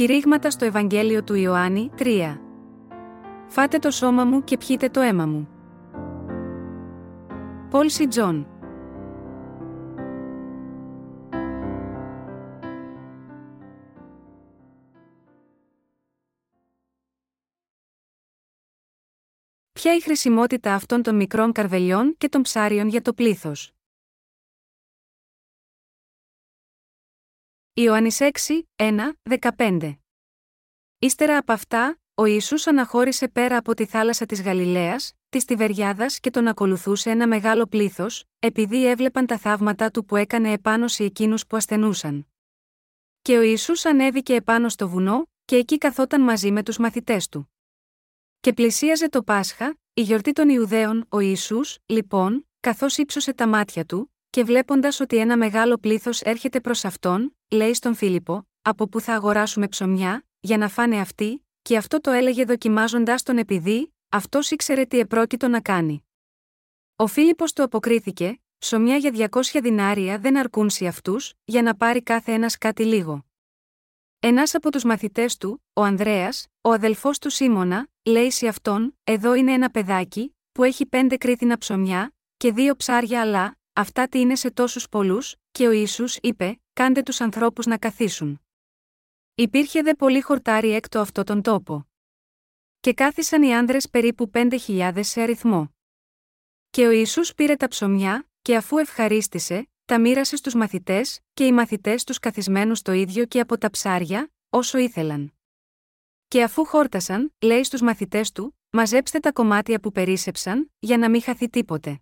Κηρύγματα στο Ευαγγέλιο του Ιωάννη 3. Φάτε το σώμα μου και πιείτε το αίμα μου. Πολ Σι Τζονγκ Ποια η χρησιμότητα αυτών των μικρών καρβελιών και των ψάριων για το πλήθος; Ιωάννης 6, 1, 15 Ύστερα από αυτά, ο Ιησούς αναχώρησε πέρα από τη θάλασσα της Γαλιλαίας, της Τιβεριάδας και τον ακολουθούσε ένα μεγάλο πλήθος, επειδή έβλεπαν τα θαύματα του που έκανε επάνω σε εκείνους που ασθενούσαν. Και ο Ιησούς ανέβηκε επάνω στο βουνό, και εκεί καθόταν μαζί με τους μαθητές του. Και πλησίαζε το Πάσχα, η γιορτή των Ιουδαίων, ο Ιησούς, λοιπόν, καθώς ύψωσε τα μάτια του, και βλέποντας ότι ένα μεγάλο πλήθος έρχεται προς αυτόν, λέει στον Φίλιππο: Από πού θα αγοράσουμε ψωμιά, για να φάνε αυτοί, και αυτό το έλεγε δοκιμάζοντα τον επειδή, αυτός ήξερε τι επρόκειτο να κάνει. Ο Φίλιππος του αποκρίθηκε: Ψωμιά για 200 δινάρια δεν αρκούν σε αυτούς, για να πάρει κάθε ένας κάτι λίγο. Ένας από τους μαθητές του, ο Ανδρέας, ο αδελφός του Σίμωνα, λέει σε αυτόν: Εδώ είναι ένα παιδάκι, που έχει πέντε κρίθινα ψωμιά, και δύο ψάρια αλλά, Αυτά τι είναι σε τόσους πολλούς, και ο Ισού είπε: Κάντε τους ανθρώπους να καθίσουν. Υπήρχε δε πολύ χορτάρι έκτο αυτό τον τόπο. Και κάθισαν οι άνδρες περίπου πέντε χιλιάδες σε αριθμό. Και ο Ιησούς πήρε τα ψωμιά, και αφού ευχαρίστησε, τα μοίρασε στους μαθητές, και οι μαθητές τους καθισμένους το ίδιο και από τα ψάρια, όσο ήθελαν. Και αφού χόρτασαν, λέει στους μαθητές του, μαζέψτε τα κομμάτια που περίσεψαν, για να μην χαθεί τίποτε.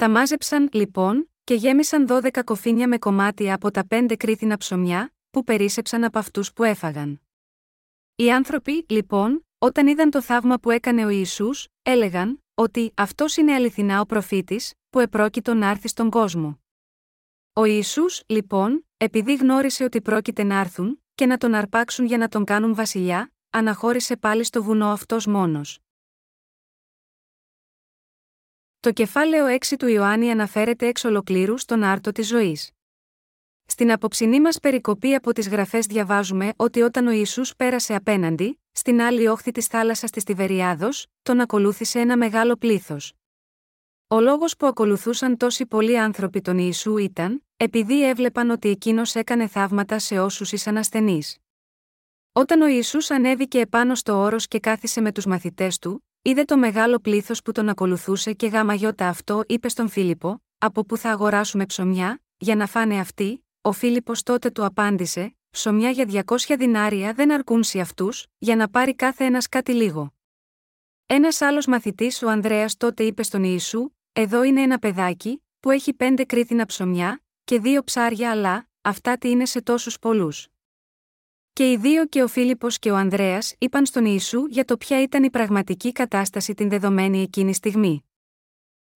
Τα μάζεψαν, λοιπόν, και γέμισαν δώδεκα κοφίνια με κομμάτια από τα πέντε κρίθινα ψωμιά, που περίσεψαν από αυτούς που έφαγαν. Οι άνθρωποι, λοιπόν, όταν είδαν το θαύμα που έκανε ο Ισού, έλεγαν ότι αυτός είναι αληθινά ο προφήτης, που επρόκειτο να έρθει στον κόσμο. Ο Ισού, λοιπόν, επειδή γνώρισε ότι πρόκειται να έρθουν και να τον αρπάξουν για να τον κάνουν βασιλιά, αναχώρησε πάλι στο βουνό αυτός μόνος. Το κεφάλαιο 6 του Ιωάννη αναφέρεται εξ ολοκλήρου στον άρτο της ζωής. Στην απόψινή μας περικοπή από τις γραφές διαβάζουμε ότι όταν ο Ισού πέρασε απέναντι, στην άλλη όχθη της θάλασσας της Τιβεριάδος, τον ακολούθησε ένα μεγάλο πλήθος. Ο λόγος που ακολουθούσαν τόσοι πολλοί άνθρωποι τον Ιησού ήταν, επειδή έβλεπαν ότι εκείνος έκανε θαύματα σε όσους ήσαν ασθενείς. Όταν ο Ιησούς ανέβηκε επάνω στο όρος και κάθισε με τους μαθητές του, Είδε το μεγάλο πλήθος που τον ακολουθούσε και γάμα γιώτα αυτό είπε στον Φίλιππο: Από πού θα αγοράσουμε ψωμιά, για να φάνε αυτοί, ο Φίλιππος τότε του απάντησε: Ψωμιά για 200 δινάρια δεν αρκούν σε αυτούς, για να πάρει κάθε ένας κάτι λίγο. Ένας άλλος μαθητής, ο Ανδρέας, τότε είπε στον Ιησού: Εδώ είναι ένα παιδάκι, που έχει πέντε κρίθινα ψωμιά, και δύο ψάρια, αλλά, αυτά τι είναι σε τόσους πολλούς. Και οι δύο και ο Φίλιππος και ο Ανδρέας είπαν στον Ιησού για το ποια ήταν η πραγματική κατάσταση την δεδομένη εκείνη στιγμή.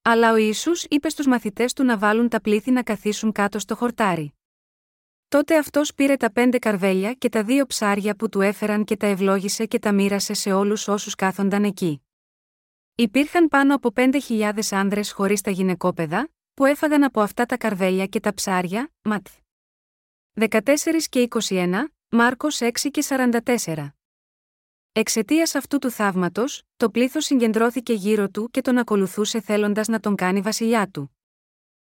Αλλά ο Ιησούς είπε στους μαθητές του να βάλουν τα πλήθη να καθίσουν κάτω στο χορτάρι. Τότε αυτός πήρε τα πέντε καρβέλια και τα δύο ψάρια που του έφεραν και τα ευλόγησε και τα μοίρασε σε όλους όσους κάθονταν εκεί. Υπήρχαν πάνω από πέντε χιλιάδες άνδρες χωρίς τα γυναικόπαιδα, που έφαγαν από αυτά τα καρβέλια και τα ψάρια, ματ. 14 και 21, Μάρκος 6 και 44. Εξαιτίας αυτού του θαύματος, το πλήθος συγκεντρώθηκε γύρω του και τον ακολουθούσε θέλοντας να τον κάνει βασιλιά του.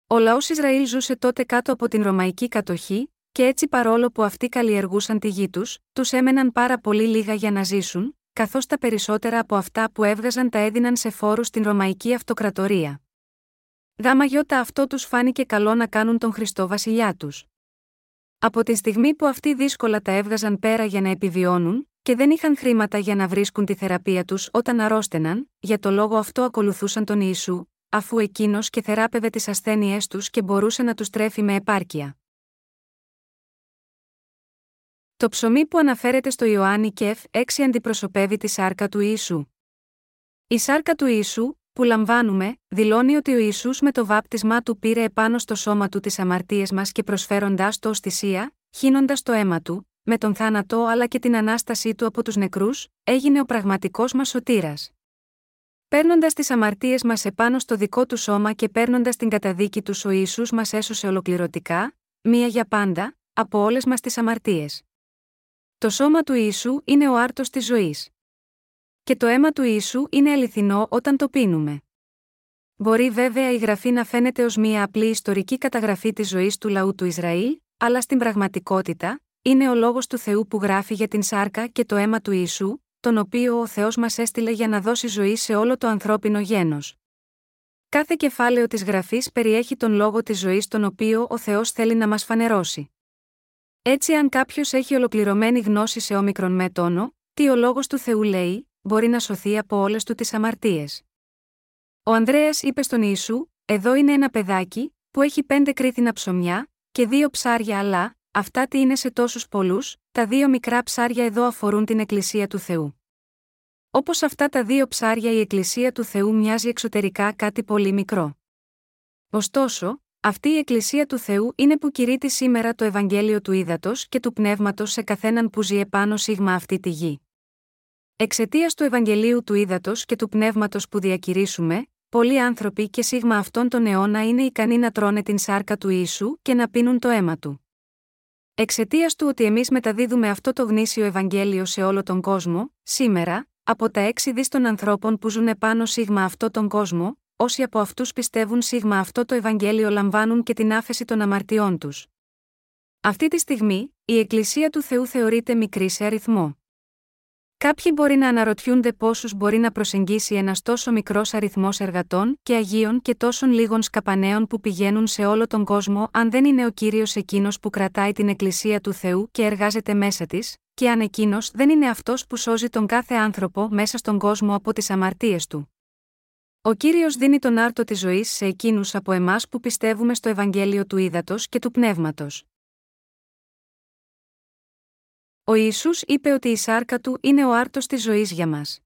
Ο λαός Ισραήλ ζούσε τότε κάτω από την Ρωμαϊκή κατοχή, και έτσι παρόλο που αυτοί καλλιεργούσαν τη γη τους, τους έμεναν πάρα πολύ λίγα για να ζήσουν, καθώς τα περισσότερα από αυτά που έβγαζαν τα έδιναν σε φόρους στην Ρωμαϊκή Αυτοκρατορία. Γάμα γιώτα αυτό τους φάνηκε καλό να κάνουν τον Χριστό βασιλιά τους. Από τη στιγμή που αυτοί δύσκολα τα έβγαζαν πέρα για να επιβιώνουν, και δεν είχαν χρήματα για να βρίσκουν τη θεραπεία τους όταν αρρώσταιναν, για το λόγο αυτό ακολουθούσαν τον Ιησού, αφού εκείνος και θεράπευε τις ασθένειές τους και μπορούσε να τους τρέφει με επάρκεια. Το ψωμί που αναφέρεται στο Ιωάννη Κεφ 6 αντιπροσωπεύει τη σάρκα του Ιησού. Η σάρκα του Ιησού, που λαμβάνουμε, δηλώνει ότι ο Ισού με το βάπτισμά του πήρε επάνω στο σώμα του τις αμαρτίες μας και προσφέροντάς το ω θυσία, χύνοντας το αίμα του, με τον θάνατό αλλά και την ανάστασή του από τους νεκρούς, έγινε ο πραγματικός μας σωτήρας. Παίρνοντας τις αμαρτίες μας επάνω στο δικό του σώμα και παίρνοντας την καταδίκη τους, ο Ιησούς μας έσωσε ολοκληρωτικά, μία για πάντα, από όλες μας τις αμαρτίες. Το σώμα του Ιησού είναι ο άρτος της ζωής. Και το αίμα του Ιησού είναι αληθινό όταν το πίνουμε. Μπορεί βέβαια η γραφή να φαίνεται ως μία απλή ιστορική καταγραφή της ζωής του λαού του Ισραήλ, αλλά στην πραγματικότητα, είναι ο λόγος του Θεού που γράφει για την σάρκα και το αίμα του Ιησού, τον οποίο ο Θεός μας έστειλε για να δώσει ζωή σε όλο το ανθρώπινο γένος. Κάθε κεφάλαιο της γραφής περιέχει τον λόγο της ζωής τον οποίο ο Θεός θέλει να μας φανερώσει. Έτσι, αν κάποιος έχει ολοκληρωμένη γνώση σε όμικρον με τόνο, τι ο λόγος του Θεού λέει, μπορεί να σωθεί από όλες του τις αμαρτίες. Ο Ανδρέας είπε στον Ιησού: Εδώ είναι ένα παιδάκι, που έχει πέντε κρίθινα ψωμιά, και δύο ψάρια, αλλά, αυτά τι είναι σε τόσους πολλούς, τα δύο μικρά ψάρια εδώ αφορούν την Εκκλησία του Θεού. Όπως αυτά τα δύο ψάρια, η Εκκλησία του Θεού μοιάζει εξωτερικά κάτι πολύ μικρό. Ωστόσο, αυτή η Εκκλησία του Θεού είναι που κηρύττει σήμερα το Ευαγγέλιο του Ήδατος και του Πνεύματος σε καθέναν που ζει επάνω σίγμα αυτή τη γη. Εξαιτίας του Ευαγγελίου του Ήδατος και του Πνεύματος που διακηρύσουμε, πολλοί άνθρωποι και σίγμα αυτών τον αιώνα είναι ικανοί να τρώνε την σάρκα του Ιησού και να πίνουν το αίμα του. Εξαιτίας του ότι εμείς μεταδίδουμε αυτό το γνήσιο Ευαγγέλιο σε όλο τον κόσμο, σήμερα, από τα έξι δις των ανθρώπων που ζουν επάνω σίγμα αυτό τον κόσμο, όσοι από αυτούς πιστεύουν σίγμα αυτό το Ευαγγέλιο λαμβάνουν και την άφεση των αμαρτιών τους. Αυτή τη στιγμή, η Εκκλησία του Θεού θεωρείται μικρή σε αριθμό. Κάποιοι μπορεί να αναρωτιούνται πόσους μπορεί να προσεγγίσει ένας τόσο μικρός αριθμός εργατών και αγίων και τόσων λίγων σκαπανέων που πηγαίνουν σε όλο τον κόσμο, αν δεν είναι ο κύριος εκείνος που κρατάει την Εκκλησία του Θεού και εργάζεται μέσα της, και αν εκείνος δεν είναι αυτός που σώζει τον κάθε άνθρωπο μέσα στον κόσμο από τις αμαρτίες του. Ο κύριος δίνει τον άρτο της ζωής σε εκείνους από εμάς που πιστεύουμε στο Ευαγγέλιο του Ήδατος και του Πνεύματος. Ο Ισού είπε ότι η σάρκα του είναι ο άρτος της ζωής για μας.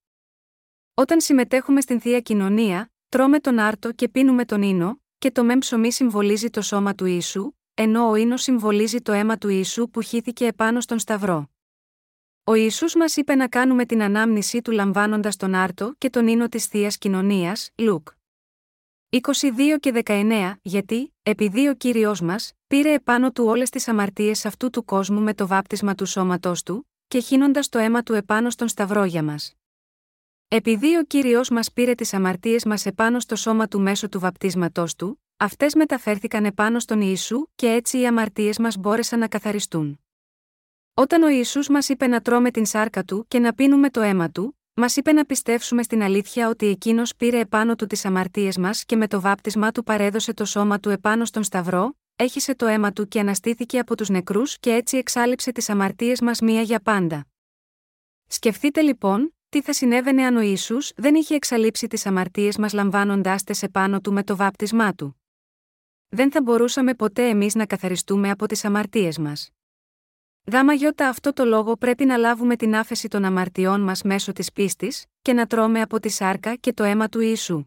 Όταν συμμετέχουμε στην θεία κοινωνία, τρώμε τον άρτο και πίνουμε τον ίνο, και το μεμ ψωμί συμβολίζει το σώμα του Ιησού, ενώ ο ίνος συμβολίζει το αίμα του Ιησού που χύθηκε επάνω στον Σταυρό. Ο Ιησούς μας είπε να κάνουμε την ανάμνησή του λαμβάνοντας τον άρτο και τον ίνο της θείας κοινωνίας, Λουκ. 22 και 19, γιατί, επειδή ο κύριος μας, πήρε επάνω του όλες τις αμαρτίες αυτού του κόσμου με το βάπτισμα του σώματός του, και χύνοντας το αίμα του επάνω στον σταυρό για μας. Επειδή ο κύριος μας πήρε τις αμαρτίες μας επάνω στο σώμα του μέσω του βαπτίσματός του, αυτές μεταφέρθηκαν επάνω στον Ιησού και έτσι οι αμαρτίες μας μπόρεσαν να καθαριστούν. Όταν ο Ιησούς μας είπε να τρώμε την σάρκα του και να πίνουμε το αίμα του, Μας είπε να πιστέψουμε στην αλήθεια ότι εκείνος πήρε επάνω του τις αμαρτίες μας και με το βάπτισμά του παρέδωσε το σώμα του επάνω στον Σταυρό, έχισε το αίμα του και αναστήθηκε από τους νεκρούς και έτσι εξάλληψε τις αμαρτίες μας μία για πάντα. Σκεφτείτε λοιπόν, τι θα συνέβαινε αν ο Ιησούς δεν είχε εξαλείψει τις αμαρτίες μας λαμβάνοντάς τες επάνω του με το βάπτισμά του. Δεν θα μπορούσαμε ποτέ εμείς να καθαριστούμε από τις αμαρτίες μας. Γάμα γιώτα αυτό το λόγο πρέπει να λάβουμε την άφεση των αμαρτιών μας μέσω της πίστης, και να τρώμε από τη σάρκα και το αίμα του Ιησού.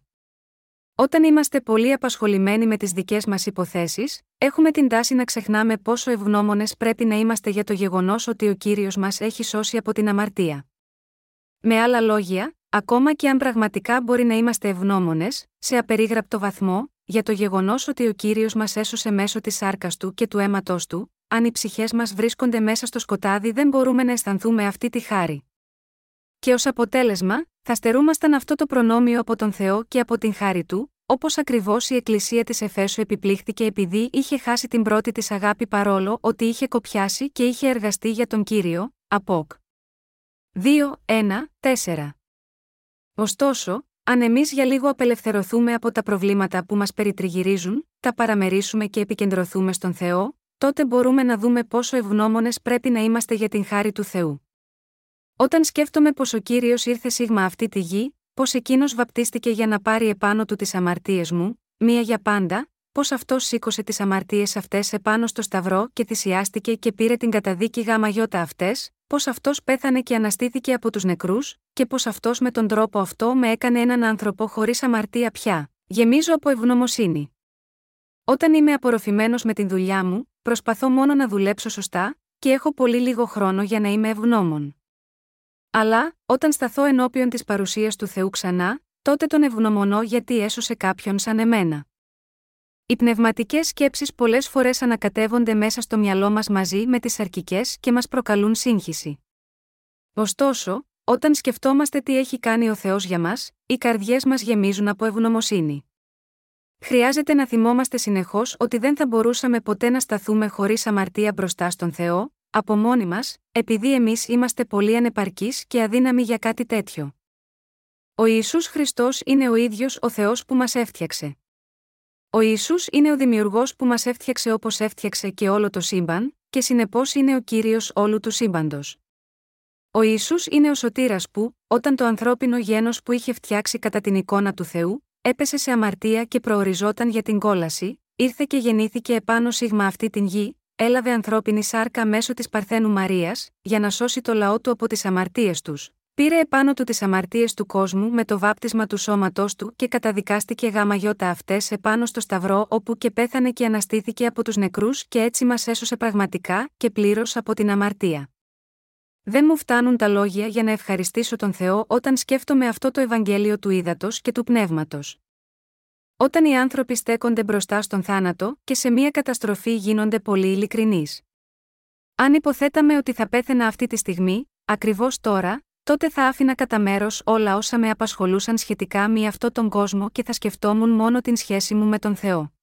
Όταν είμαστε πολύ απασχολημένοι με τις δικές μας υποθέσεις, έχουμε την τάση να ξεχνάμε πόσο ευγνώμονες πρέπει να είμαστε για το γεγονός ότι ο κύριος μας έχει σώσει από την αμαρτία. Με άλλα λόγια, ακόμα και αν πραγματικά μπορεί να είμαστε ευγνώμονες, σε απερίγραπτο βαθμό, για το γεγονός ότι ο κύριος μας έσωσε μέσω της σάρκας του και του αίματό του, αν οι ψυχές μας βρίσκονται μέσα στο σκοτάδι δεν μπορούμε να αισθανθούμε αυτή τη χάρη. Και ως αποτέλεσμα, θα στερούμασταν αυτό το προνόμιο από τον Θεό και από την χάρη του, όπως ακριβώς η Εκκλησία της Εφέσου επιπλήχθηκε επειδή είχε χάσει την πρώτη της αγάπη παρόλο ότι είχε κοπιάσει και είχε εργαστεί για τον κύριο, Απόκ. 2, 1, 4. Ωστόσο, αν εμείς για λίγο απελευθερωθούμε από τα προβλήματα που μας περιτριγυρίζουν, τα παραμερίσουμε και επικεντρωθούμε στον Θεό, τότε μπορούμε να δούμε πόσο ευγνώμονες πρέπει να είμαστε για την χάρη του Θεού. Όταν σκέφτομαι πως ο κύριος ήρθε σίγμα αυτή τη γη, πω εκείνος βαπτίστηκε για να πάρει επάνω του τις αμαρτίες μου, μία για πάντα, πω αυτός σήκωσε τις αμαρτίες αυτές επάνω στο Σταυρό και θυσιάστηκε και πήρε την καταδίκη γάμα γιώτα αυτές, πω αυτός πέθανε και αναστήθηκε από τους νεκρούς, και πω αυτός με τον τρόπο αυτό με έκανε έναν άνθρωπο χωρίς αμαρτία πια. Γεμίζω από ευγνωμοσύνη. Όταν είμαι απορροφημένος με την δουλειά μου, προσπαθώ μόνο να δουλέψω σωστά, και έχω πολύ λίγο χρόνο για να είμαι ευγνώμων. Αλλά, όταν σταθώ ενώπιον της παρουσίας του Θεού ξανά, τότε τον ευγνωμονώ γιατί έσωσε κάποιον σαν εμένα. Οι πνευματικές σκέψεις πολλές φορές ανακατεύονται μέσα στο μυαλό μας μαζί με τις αρκικέ και μας προκαλούν σύγχυση. Ωστόσο, όταν σκεφτόμαστε τι έχει κάνει ο Θεός για μας, οι καρδιές μας γεμίζουν από ευγνωμοσύνη. Χρειάζεται να θυμόμαστε συνεχώς ότι δεν θα μπορούσαμε ποτέ να σταθούμε χωρίς αμαρτία μπροστά στον Θεό, από μόνοι μας, επειδή εμείς είμαστε πολύ ανεπαρκείς και αδύναμοι για κάτι τέτοιο. Ο Ισού Χριστός είναι ο ίδιος ο Θεός που μας έφτιαξε. Ο Ισού είναι ο Δημιουργός που μας έφτιαξε όπως έφτιαξε και όλο το σύμπαν, και συνεπώς είναι ο κύριος όλου του σύμπαντος. Ο Ισού είναι ο σωτήρας που, όταν το ανθρώπινο γένος που είχε φτιάξει κατά την εικόνα του Θεού, έπεσε σε αμαρτία και προοριζόταν για την κόλαση, ήρθε και γεννήθηκε επάνω σίγμα αυτή την γη, έλαβε ανθρώπινη σάρκα μέσω της Παρθένου Μαρίας, για να σώσει το λαό του από τις αμαρτίες τους. Πήρε επάνω του τις αμαρτίες του κόσμου με το βάπτισμα του σώματός του και καταδικάστηκε γάμα γιώτα αυτές επάνω στο Σταυρό όπου και πέθανε και αναστήθηκε από τους νεκρούς και έτσι μας έσωσε πραγματικά και πλήρως από την αμαρτία. Δεν μου φτάνουν τα λόγια για να ευχαριστήσω τον Θεό όταν σκέφτομαι αυτό το Ευαγγέλιο του ύδατο και του πνεύματος. Όταν οι άνθρωποι στέκονται μπροστά στον θάνατο και σε μία καταστροφή γίνονται πολύ ειλικρινείς. Αν υποθέταμε ότι θα πέθαινα αυτή τη στιγμή, ακριβώς τώρα, τότε θα άφηνα κατά μέρος όλα όσα με απασχολούσαν σχετικά με αυτόν τον κόσμο και θα σκεφτόμουν μόνο την σχέση μου με τον Θεό.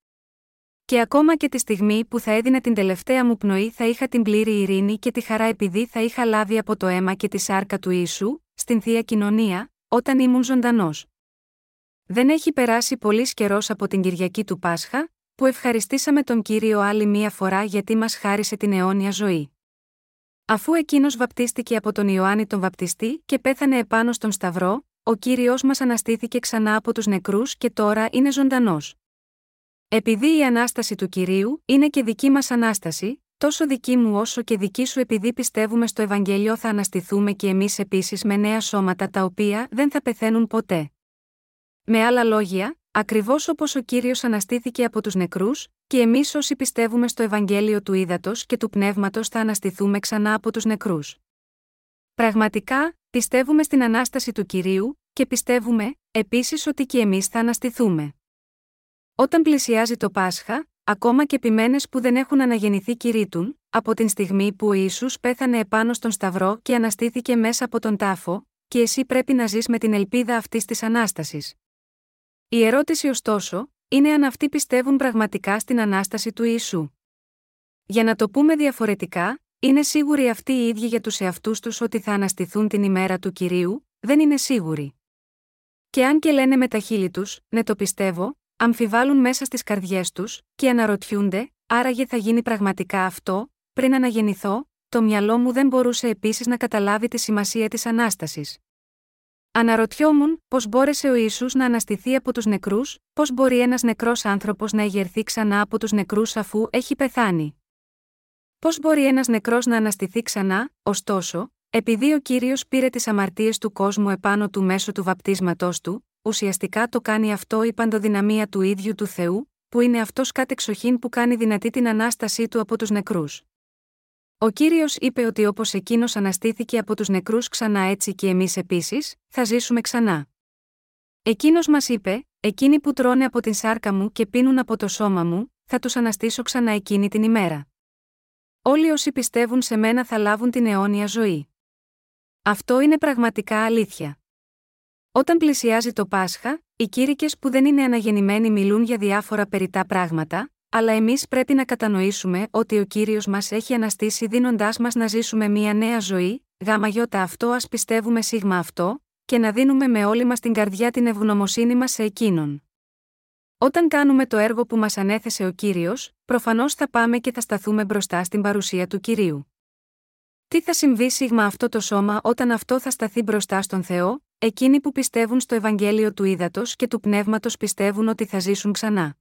Και ακόμα και τη στιγμή που θα έδινε την τελευταία μου πνοή θα είχα την πλήρη ειρήνη και τη χαρά επειδή θα είχα λάβει από το αίμα και τη σάρκα του Ιησού, στην θεία κοινωνία, όταν ήμουν ζωντανός. Δεν έχει περάσει πολύς καιρός από την Κυριακή του Πάσχα, που ευχαριστήσαμε τον κύριο άλλη μία φορά γιατί μας χάρισε την αιώνια ζωή. Αφού εκείνος βαπτίστηκε από τον Ιωάννη τον Βαπτιστή και πέθανε επάνω στον Σταυρό, ο κύριος μας αναστήθηκε ξανά από τους νεκρούς και τώρα είναι ζωντανός. Επειδή η ανάσταση του κυρίου είναι και δική μας ανάσταση, τόσο δική μου όσο και δική σου επειδή πιστεύουμε στο Ευαγγέλιο θα αναστηθούμε και εμείς επίσης με νέα σώματα τα οποία δεν θα πεθαίνουν ποτέ. Με άλλα λόγια, ακριβώς όπως ο κύριος αναστήθηκε από τους νεκρούς, και εμείς όσοι πιστεύουμε στο Ευαγγέλιο του ύδατο και του πνεύματος θα αναστηθούμε ξανά από τους νεκρούς. Πραγματικά, πιστεύουμε στην ανάσταση του κυρίου, και πιστεύουμε, επίσης ότι και εμείς θα αναστηθούμε. Όταν πλησιάζει το Πάσχα, ακόμα και επιμένε που δεν έχουν αναγεννηθεί κηρύττουν, από την στιγμή που ο Ιησούς πέθανε επάνω στον Σταυρό και αναστήθηκε μέσα από τον τάφο, και εσύ πρέπει να ζεις με την ελπίδα αυτής της ανάστασης. Η ερώτηση ωστόσο, είναι αν αυτοί πιστεύουν πραγματικά στην ανάσταση του Ιησού. Για να το πούμε διαφορετικά, είναι σίγουροι αυτοί οι ίδιοι για τους εαυτούς τους ότι θα αναστηθούν την ημέρα του κυρίου, δεν είναι σίγουροι. Και αν και λένε με τα χείλη τους, ναι το πιστεύω, αμφιβάλλουν μέσα στις καρδιές τους, και αναρωτιούνται, άραγε θα γίνει πραγματικά αυτό, πριν αναγεννηθώ, το μυαλό μου δεν μπορούσε επίσης να καταλάβει τη σημασία της ανάστασης. Αναρωτιόμουν πώς μπόρεσε ο Ισού να αναστηθεί από τους νεκρούς, πώς μπορεί ένας νεκρός άνθρωπος να εγερθεί ξανά από τους νεκρούς αφού έχει πεθάνει. Πώς μπορεί ένας νεκρός να αναστηθεί ξανά, ωστόσο, επειδή ο κύριος πήρε τις αμαρτίες του κόσμου επάνω του μέσω του βαπτίσματός του, ουσιαστικά το κάνει αυτό η παντοδυναμία του ίδιου του Θεού, που είναι αυτός κατεξοχήν που κάνει δυνατή την ανάστασή του από τους νεκρούς. Ο κύριος είπε ότι όπως εκείνος αναστήθηκε από τους νεκρούς ξανά έτσι και εμείς επίσης, θα ζήσουμε ξανά. Εκείνος μας είπε: Εκείνοι που τρώνε από την σάρκα μου και πίνουν από το σώμα μου, θα τους αναστήσω ξανά εκείνη την ημέρα. Όλοι όσοι πιστεύουν σε μένα θα λάβουν την αιώνια ζωή. Αυτό είναι πραγματικά αλήθεια. Όταν πλησιάζει το Πάσχα, οι κήρυκες που δεν είναι αναγεννημένοι μιλούν για διάφορα περιτά πράγματα, αλλά εμείς πρέπει να κατανοήσουμε ότι ο κύριος μας έχει αναστήσει δίνοντάς μας να ζήσουμε μια νέα ζωή, γάμα γιώτα αυτό ας πιστεύουμε σίγμα αυτό, και να δίνουμε με όλη μας την καρδιά την ευγνωμοσύνη μας σε εκείνον. Όταν κάνουμε το έργο που μας ανέθεσε ο κύριος, προφανώς θα πάμε και θα σταθούμε μπροστά στην παρουσία του κυρίου. Τι θα συμβεί σίγμα αυτό το σώμα όταν αυτό θα σταθεί μπροστά στον Θεό, εκείνοι που πιστεύουν στο Ευαγγέλιο του Ήδατος και του Πνεύματος πιστεύουν ότι θα ζήσουν ξανά.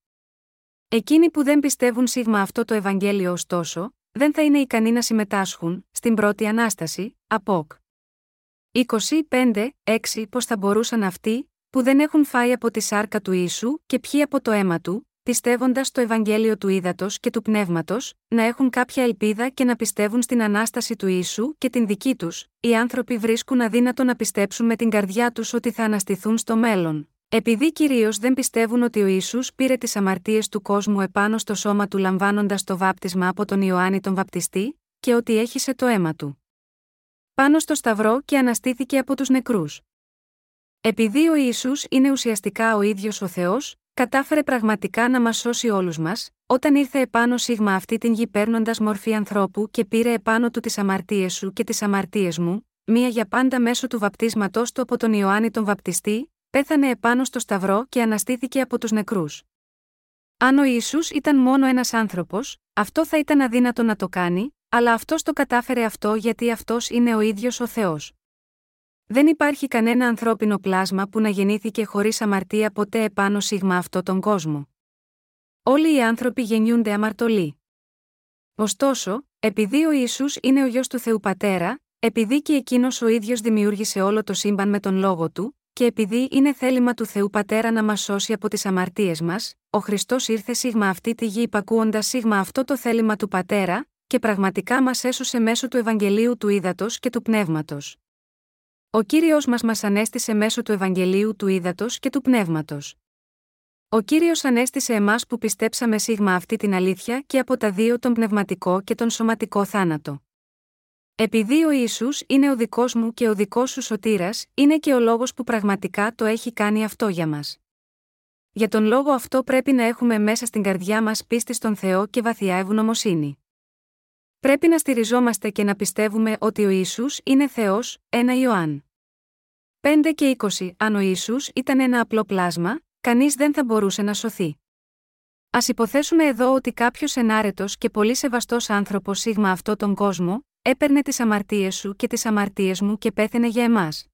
Εκείνοι που δεν πιστεύουν σίγμα αυτό το Ευαγγέλιο ωστόσο, δεν θα είναι ικανοί να συμμετάσχουν στην πρώτη ανάσταση, απόκ. 25, 6 Πώς θα μπορούσαν αυτοί, που δεν έχουν φάει από τη σάρκα του ίσου και ποιοι από το αίμα του, πιστεύοντας το Ευαγγέλιο του Ήδατος και του Πνεύματος, να έχουν κάποια ελπίδα και να πιστεύουν στην ανάσταση του ίσου και την δική τους, οι άνθρωποι βρίσκουν αδύνατο να πιστέψουν με την καρδιά τους ότι θα αναστηθούν στο μέλλον. Επειδή κυρίως δεν πιστεύουν ότι ο Ισού πήρε τις αμαρτίες του κόσμου επάνω στο σώμα του λαμβάνοντας το βάπτισμα από τον Ιωάννη τον Βαπτιστή, και ότι έχισε το αίμα του. πάνω στο Σταυρό και αναστήθηκε από τους νεκρούς. Επειδή ο Ιησούς είναι ουσιαστικά ο ίδιος ο Θεός, κατάφερε πραγματικά να μας σώσει όλους μας, όταν ήρθε επάνω σίγμα αυτή την γη παίρνοντας μορφή ανθρώπου και πήρε επάνω του τις αμαρτίες σου και τις αμαρτίες μου, μία για πάντα μέσω του βαπτίσματός του από τον Ιωάννη τον Βαπτιστή, πέθανε επάνω στο Σταυρό και αναστήθηκε από τους νεκρούς. Αν ο Ιησούς ήταν μόνο ένας άνθρωπος, αυτό θα ήταν αδύνατο να το κάνει, αλλά αυτός το κατάφερε αυτό γιατί αυτός είναι ο ίδιος ο Θεός. Δεν υπάρχει κανένα ανθρώπινο πλάσμα που να γεννήθηκε χωρίς αμαρτία ποτέ επάνω σίγμα αυτό τον κόσμο. Όλοι οι άνθρωποι γεννιούνται αμαρτωλοί. Ωστόσο, επειδή ο Ιησούς είναι ο γιος του Θεού Πατέρα, επειδή και εκείνος ο ίδιος δημιούργησε όλο το σύμπαν με τον λόγο του, και επειδή είναι θέλημα του Θεού Πατέρα να μας σώσει από τις αμαρτίες μας, ο Χριστός ήρθε σίγμα αυτή τη γη υπακούοντας σίγμα αυτό το θέλημα του Πατέρα, και πραγματικά μας έσωσε μέσω του Ευαγγελίου του Ήδατος και του Πνεύματος. Ο κύριος μας μας ανέστησε μέσω του Ευαγγελίου του Ήδατος και του Πνεύματος. Ο κύριος ανέστησε εμάς που πιστέψαμε σίγμα αυτή την αλήθεια και από τα δύο τον πνευματικό και τον σωματικό θάνατο. Επειδή ο Ιησούς είναι ο δικός μου και ο δικός σου σωτήρας, είναι και ο λόγος που πραγματικά το έχει κάνει αυτό για μας. Για τον λόγο αυτό πρέπει να έχουμε μέσα στην καρδιά μας πίστη στον Θεό και βαθιά ευγνωμοσύνη. Πρέπει να στηριζόμαστε και να πιστεύουμε ότι ο Ιησούς είναι Θεός, 1 Ιωάνν. 5 και 20 Αν ο Ιησούς ήταν ένα απλό πλάσμα, κανείς δεν θα μπορούσε να σωθεί. Α υποθέσουμε εδώ ότι κάποιος ενάρετος και πολύ σεβαστός άνθρωπος σίγμα αυτό τον κόσμο, έπαιρνε τις αμαρτίες σου και τις αμαρτίες μου και πέθαινε για εμάς.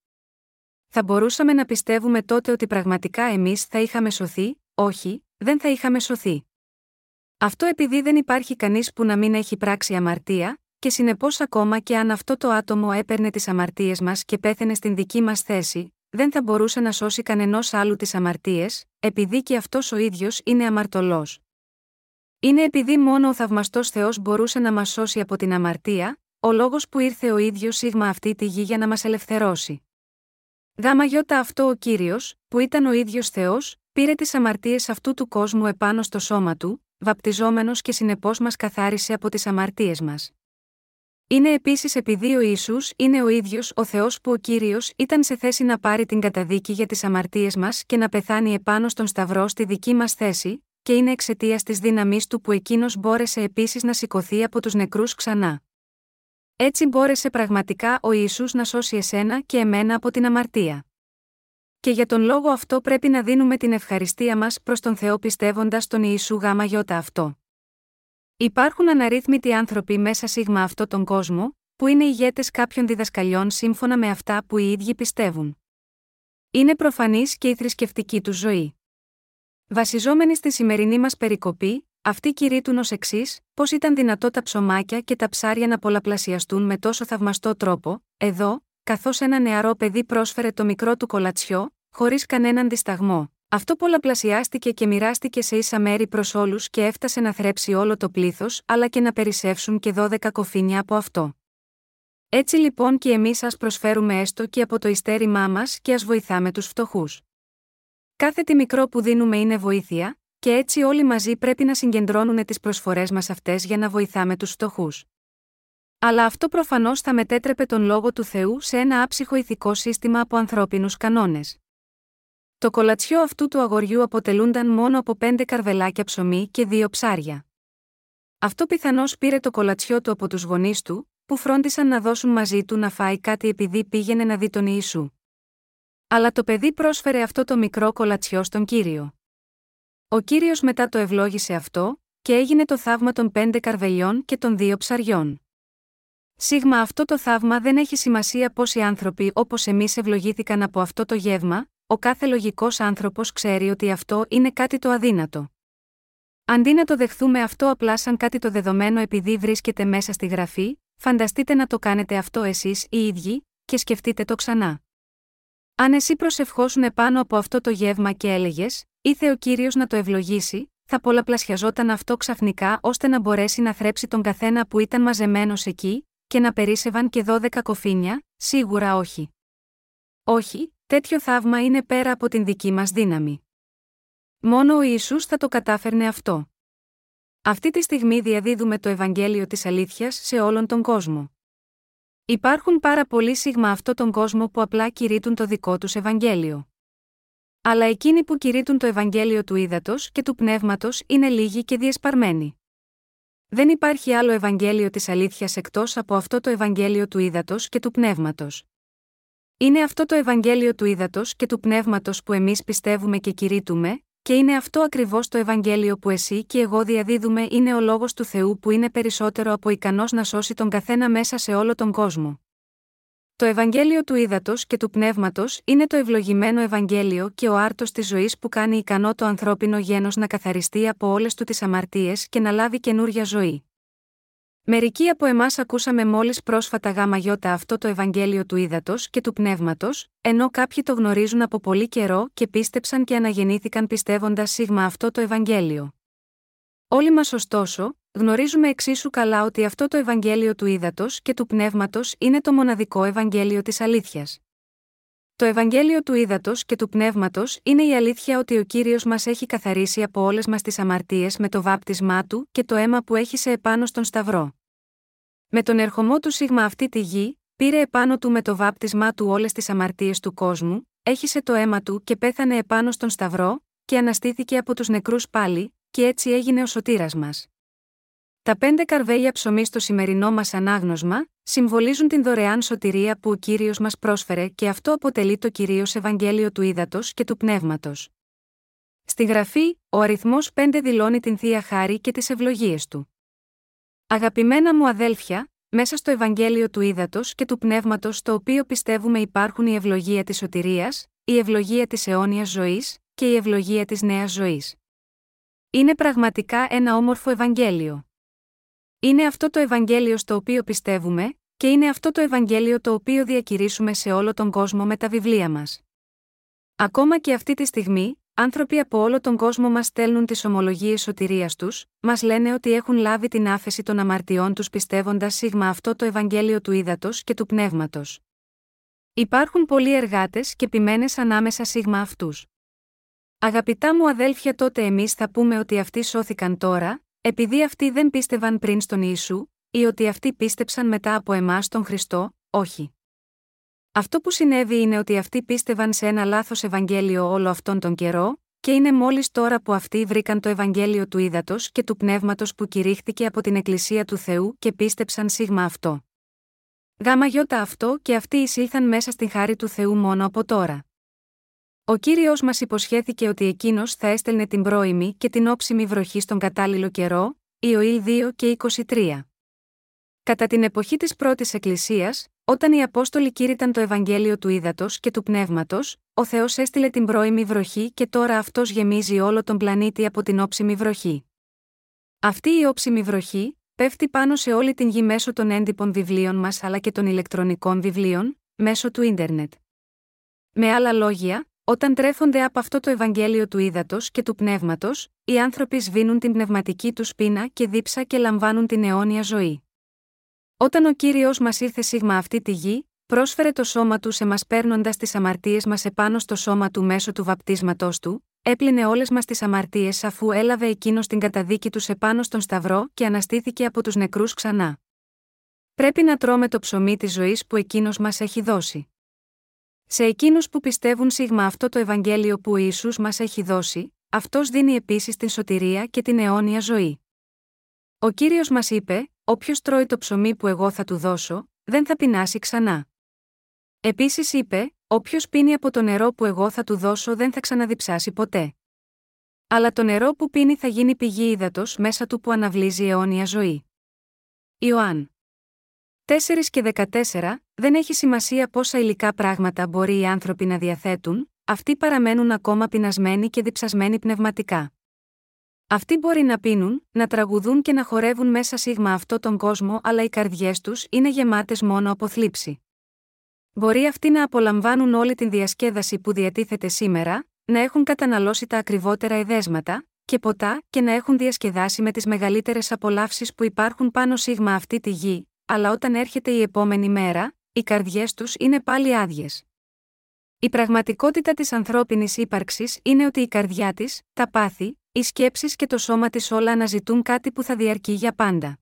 Θα μπορούσαμε να πιστεύουμε τότε ότι πραγματικά εμείς θα είχαμε σωθεί, όχι, δεν θα είχαμε σωθεί. Αυτό επειδή δεν υπάρχει κανείς που να μην έχει πράξει αμαρτία, και συνεπώς ακόμα και αν αυτό το άτομο έπαιρνε τις αμαρτίες μας και πέθαινε στην δική μας θέση, δεν θα μπορούσε να σώσει κανενός άλλου τις αμαρτίες, επειδή και αυτός ο ίδιος είναι αμαρτωλός. Είναι επειδή μόνο ο θαυμαστός Θεός μπορούσε να μας σώσει από την αμαρτία, ο λόγος που ήρθε ο ίδιος σίγμα αυτή τη γη για να μας ελευθερώσει. Γάμα γιώτα αυτό ο κύριος, που ήταν ο ίδιος Θεός, πήρε τις αμαρτίες αυτού του κόσμου επάνω στο σώμα του, βαπτιζόμενος και συνεπώς μας καθάρισε από τις αμαρτίες μας. Είναι επίσης επειδή ο Ισού είναι ο ίδιος ο Θεός που ο κύριος ήταν σε θέση να πάρει την καταδίκη για τις αμαρτίες μας και να πεθάνει επάνω στον Σταυρό στη δική μας θέση, και είναι εξαιτίας της δύναμής του που εκείνος μπόρεσε επίσης να σηκωθεί από τους νεκρούς ξανά. Έτσι μπόρεσε πραγματικά ο Ιησούς να σώσει εσένα και εμένα από την αμαρτία. Και για τον λόγο αυτό πρέπει να δίνουμε την ευχαριστία μας προς τον Θεό πιστεύοντας τον Ιησού γάμα γιώτα αυτό. Υπάρχουν αναρρύθμιτοι άνθρωποι μέσα σίγμα αυτό τον κόσμο, που είναι ηγέτες κάποιων διδασκαλιών σύμφωνα με αυτά που οι ίδιοι πιστεύουν. Είναι προφανής και η θρησκευτική τους ζωή. Βασιζόμενοι στη σημερινή μας περικοπή, αυτοί κηρύττουν ως εξής, πώς ήταν δυνατό τα ψωμάκια και τα ψάρια να πολλαπλασιαστούν με τόσο θαυμαστό τρόπο, εδώ, καθώς ένα νεαρό παιδί πρόσφερε το μικρό του κολατσιό, χωρίς κανέναν δισταγμό. Αυτό πολλαπλασιάστηκε και μοιράστηκε σε ίσα μέρη προς όλους και έφτασε να θρέψει όλο το πλήθος, αλλά και να περισσεύσουν και δώδεκα κοφίνια από αυτό. Έτσι λοιπόν και εμείς ας προσφέρουμε έστω και από το ιστέρημά μας και ας βοηθάμε τους φτωχούς. Κάθε τι μικρό που δίνουμε είναι βοήθεια, και έτσι όλοι μαζί πρέπει να συγκεντρώνουν τις προσφορές μας αυτές για να βοηθάμε τους φτωχούς. Αλλά αυτό προφανώς θα μετέτρεπε τον λόγο του Θεού σε ένα άψυχο ηθικό σύστημα από ανθρώπινους κανόνες. Το κολατσιό αυτού του αγοριού αποτελούνταν μόνο από πέντε καρβελάκια ψωμί και δύο ψάρια. Αυτό πιθανώς πήρε το κολατσιό του από τους γονείς του, που φρόντισαν να δώσουν μαζί του να φάει κάτι επειδή πήγαινε να δει τον Ιησού. Αλλά το παιδί πρόσφερε αυτό το μικρό κολατσιό στον κύριο. Ο κύριος μετά το ευλόγησε αυτό, και έγινε το θαύμα των πέντε καρβελιών και των δύο ψαριών. Σίγμα αυτό το θαύμα δεν έχει σημασία πόσοι άνθρωποι όπως εμείς ευλογήθηκαν από αυτό το γεύμα, ο κάθε λογικός άνθρωπος ξέρει ότι αυτό είναι κάτι το αδύνατο. Αντί να το δεχθούμε αυτό απλά σαν κάτι το δεδομένο επειδή βρίσκεται μέσα στη γραφή, φανταστείτε να το κάνετε αυτό εσείς οι ίδιοι, και σκεφτείτε το ξανά. Αν εσύ προσευχόσουν επάνω από αυτό το γεύμα και έλεγες, Ήθε ο κύριος να το ευλογήσει, θα πολλαπλασιαζόταν αυτό ξαφνικά ώστε να μπορέσει να θρέψει τον καθένα που ήταν μαζεμένος εκεί, και να περίσευαν και δώδεκα κοφίνια, σίγουρα όχι. Όχι, τέτοιο θαύμα είναι πέρα από την δική μας δύναμη. Μόνο ο Ιησούς θα το κατάφερνε αυτό. Αυτή τη στιγμή διαδίδουμε το Ευαγγέλιο της αλήθειας σε όλον τον κόσμο. Υπάρχουν πάρα πολλοί σίγμα αυτό τον κόσμο που απλά κηρύττουν το δικό τους Ευαγγέλιο. Αλλά εκείνοι που κηρύττουν το Ευαγγέλιο του ύδατο και του πνεύματος είναι λίγοι και διεσπαρμένοι. Δεν υπάρχει άλλο Ευαγγέλιο της αλήθειας εκτός από αυτό το Ευαγγέλιο του ύδατο και του πνεύματος. Είναι αυτό το Ευαγγέλιο του ύδατο και του πνεύματος που εμείς πιστεύουμε και κηρύττουμε, και είναι αυτό ακριβώς το Ευαγγέλιο που εσύ και εγώ διαδίδουμε είναι ο λόγος του Θεού που είναι περισσότερο από ικανός να σώσει τον καθένα μέσα σε όλο τον κόσμο. Το Ευαγγέλιο του Ήδατος και του Πνεύματος είναι το ευλογημένο Ευαγγέλιο και ο άρτος της ζωής που κάνει ικανό το ανθρώπινο γένος να καθαριστεί από όλες του τις αμαρτίες και να λάβει καινούρια ζωή. Μερικοί από εμάς ακούσαμε μόλις πρόσφατα γάμα γιώτα αυτό το Ευαγγέλιο του Ήδατος και του Πνεύματος, ενώ κάποιοι το γνωρίζουν από πολύ καιρό και πίστεψαν και αναγεννήθηκαν πιστεύοντας σίγμα αυτό το Ευαγγέλιο. Όλοι μας ωστόσο, γνωρίζουμε εξίσου καλά ότι αυτό το Ευαγγέλιο του Ήδατος και του Πνεύματος είναι το μοναδικό Ευαγγέλιο της αλήθειας. Το Ευαγγέλιο του Ήδατος και του Πνεύματος είναι η αλήθεια ότι ο κύριος μας έχει καθαρίσει από όλες μας τις αμαρτίες με το βάπτισμά του και το αίμα που έχει σε επάνω στον Σταυρό. Με τον ερχομό του σίγμα αυτή τη γη, πήρε επάνω του με το βάπτισμά του όλες τις αμαρτίες του κόσμου, έχισε το αίμα του και πέθανε επάνω στον Σταυρό, και αναστήθηκε από τους νεκρούς πάλι, και έτσι έγινε ο σωτήρας μας. Τα πέντε καρβέλια ψωμί στο σημερινό μας ανάγνωσμα, συμβολίζουν την δωρεάν σωτηρία που ο κύριος μας πρόσφερε και αυτό αποτελεί το κυρίως Ευαγγέλιο του ύδατο και του πνεύματος. Στη γραφή, ο αριθμός 5 δηλώνει την θεία χάρη και τις ευλογίες του. Αγαπημένα μου αδέλφια, μέσα στο Ευαγγέλιο του ύδατο και του πνεύματος στο οποίο πιστεύουμε υπάρχουν η ευλογία της σωτηρίας, η ευλογία της αιώνιας ζωής και η ευλογία της νέας ζωής. Είναι πραγματικά ένα όμορφο Ευαγγέλιο. Είναι αυτό το Ευαγγέλιο στο οποίο πιστεύουμε, και είναι αυτό το Ευαγγέλιο το οποίο διακηρύσουμε σε όλο τον κόσμο με τα βιβλία μας. Ακόμα και αυτή τη στιγμή, άνθρωποι από όλο τον κόσμο μας στέλνουν τις ομολογίες σωτηρίας τους, μας λένε ότι έχουν λάβει την άφεση των αμαρτιών τους πιστεύοντας σίγμα αυτό το Ευαγγέλιο του ύδατος και του πνεύματος. Υπάρχουν πολλοί εργάτες και ποιμένε ανάμεσα σίγμα αυτούς. Αγαπητά μου αδέλφια, τότε εμείς θα πούμε ότι αυτοί σώθηκαν τώρα, επειδή αυτοί δεν πίστευαν πριν στον Ιησού, ή ότι αυτοί πίστεψαν μετά από εμάς τον Χριστό, όχι. Αυτό που συνέβη είναι ότι αυτοί πίστευαν σε ένα λάθος Ευαγγέλιο όλο αυτόν τον καιρό, και είναι μόλις τώρα που αυτοί βρήκαν το Ευαγγέλιο του ύδατο και του πνεύματος που κηρύχθηκε από την Εκκλησία του Θεού και πίστεψαν σίγμα αυτό. Γάμα γιώτα αυτό και αυτοί εισήλθαν μέσα στην χάρη του Θεού μόνο από τώρα. Ο κύριος μας υποσχέθηκε ότι εκείνος θα έστελνε την πρώιμη και την όψιμη βροχή στον κατάλληλο καιρό, Ιωήλ 2 και 23. Κατά την εποχή της πρώτης Εκκλησίας, όταν οι Απόστολοι κήρυταν το Ευαγγέλιο του Ήδατος και του Πνεύματος, ο Θεός έστειλε την πρώιμη βροχή και τώρα αυτός γεμίζει όλο τον πλανήτη από την όψιμη βροχή. Αυτή η όψιμη βροχή πέφτει πάνω σε όλη την γη μέσω των έντυπων βιβλίων μας αλλά και των ηλεκτρονικών βιβλίων, μέσω του ίντερνετ. Με άλλα λόγια, όταν τρέφονται από αυτό το Ευαγγέλιο του ύδατο και του πνεύματος, οι άνθρωποι σβήνουν την πνευματική τους πείνα και δίψα και λαμβάνουν την αιώνια ζωή. Όταν ο κύριος μας ήρθε σίγμα αυτή τη γη, πρόσφερε το σώμα του σε μας παίρνοντας τις αμαρτίες μας επάνω στο σώμα του μέσω του βαπτίσματός του, έπλυνε όλες μας τις αμαρτίες αφού έλαβε εκείνος την καταδίκη τους επάνω στον Σταυρό και αναστήθηκε από τους νεκρούς ξανά. Πρέπει να τρώμε το ψωμί της ζωής που εκείνος μας έχει δώσει. Σε εκείνους που πιστεύουν σίγμα αυτό το Ευαγγέλιο που ο Ιησούς μας έχει δώσει, αυτός δίνει επίσης την σωτηρία και την αιώνια ζωή. Ο κύριος μας είπε: Όποιος τρώει το ψωμί που εγώ θα του δώσω, δεν θα πεινάσει ξανά. Επίσης είπε: Όποιος πίνει από το νερό που εγώ θα του δώσω δεν θα ξαναδιψάσει ποτέ. Αλλά το νερό που πίνει θα γίνει πηγή ύδατος μέσα του που αναβλύζει αιώνια ζωή. Ιωάνν 4 και 14, δεν έχει σημασία πόσα υλικά πράγματα μπορεί οι άνθρωποι να διαθέτουν, αυτοί παραμένουν ακόμα πεινασμένοι και διψασμένοι πνευματικά. Αυτοί μπορεί να πίνουν, να τραγουδούν και να χορεύουν μέσα σίγμα αυτό τον κόσμο, αλλά οι καρδιές τους είναι γεμάτες μόνο από θλίψη. Μπορεί αυτοί να απολαμβάνουν όλη την διασκέδαση που διατίθεται σήμερα, να έχουν καταναλώσει τα ακριβότερα εδέσματα, και ποτά, και να έχουν διασκεδάσει με τις μεγαλύτερες απολαύσεις που υπάρχουν πάνω σίγμα αυτή τη γη, αλλά όταν έρχεται η επόμενη μέρα, οι καρδιές τους είναι πάλι άδειες. Η πραγματικότητα της ανθρώπινης ύπαρξης είναι ότι η καρδιά της, τα πάθη, οι σκέψεις και το σώμα της όλα αναζητούν κάτι που θα διαρκεί για πάντα.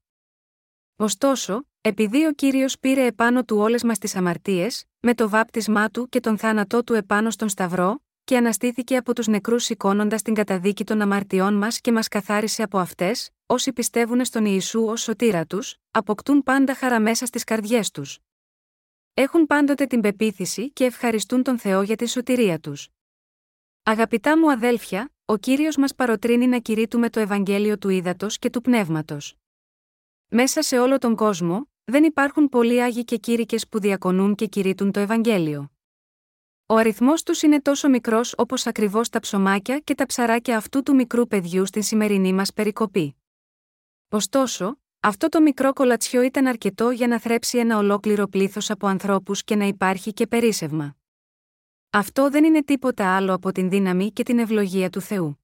Ωστόσο, επειδή ο κύριος πήρε επάνω του όλες μας τις αμαρτίες, με το βάπτισμά του και τον θάνατό του επάνω στον Σταυρό, και αναστήθηκε από τους νεκρούς σηκώνοντας την καταδίκη των αμαρτιών μας και μας καθάρισε από αυτές, όσοι πιστεύουν στον Ιησού ως σωτήρα τους, αποκτούν πάντα χαρά μέσα στις καρδιές τους. Έχουν πάντοτε την πεποίθηση και ευχαριστούν τον Θεό για τη σωτηρία τους. Αγαπητά μου αδέλφια, ο κύριος μας παροτρύνει να κηρύττουμε το Ευαγγέλιο του ύδατο και του πνεύματος. Μέσα σε όλο τον κόσμο, δεν υπάρχουν πολλοί άγιοι και κήρυκες που διακονούν και κηρύττουν το Ευαγγέλιο. Ο αριθμός τους είναι τόσο μικρός όπως ακριβώς τα ψωμάκια και τα ψαράκια αυτού του μικρού παιδιού στην σημερινή μας περικοπή. Ωστόσο, αυτό το μικρό κολατσιό ήταν αρκετό για να θρέψει ένα ολόκληρο πλήθος από ανθρώπους και να υπάρχει και περίσευμα. Αυτό δεν είναι τίποτα άλλο από την δύναμη και την ευλογία του Θεού.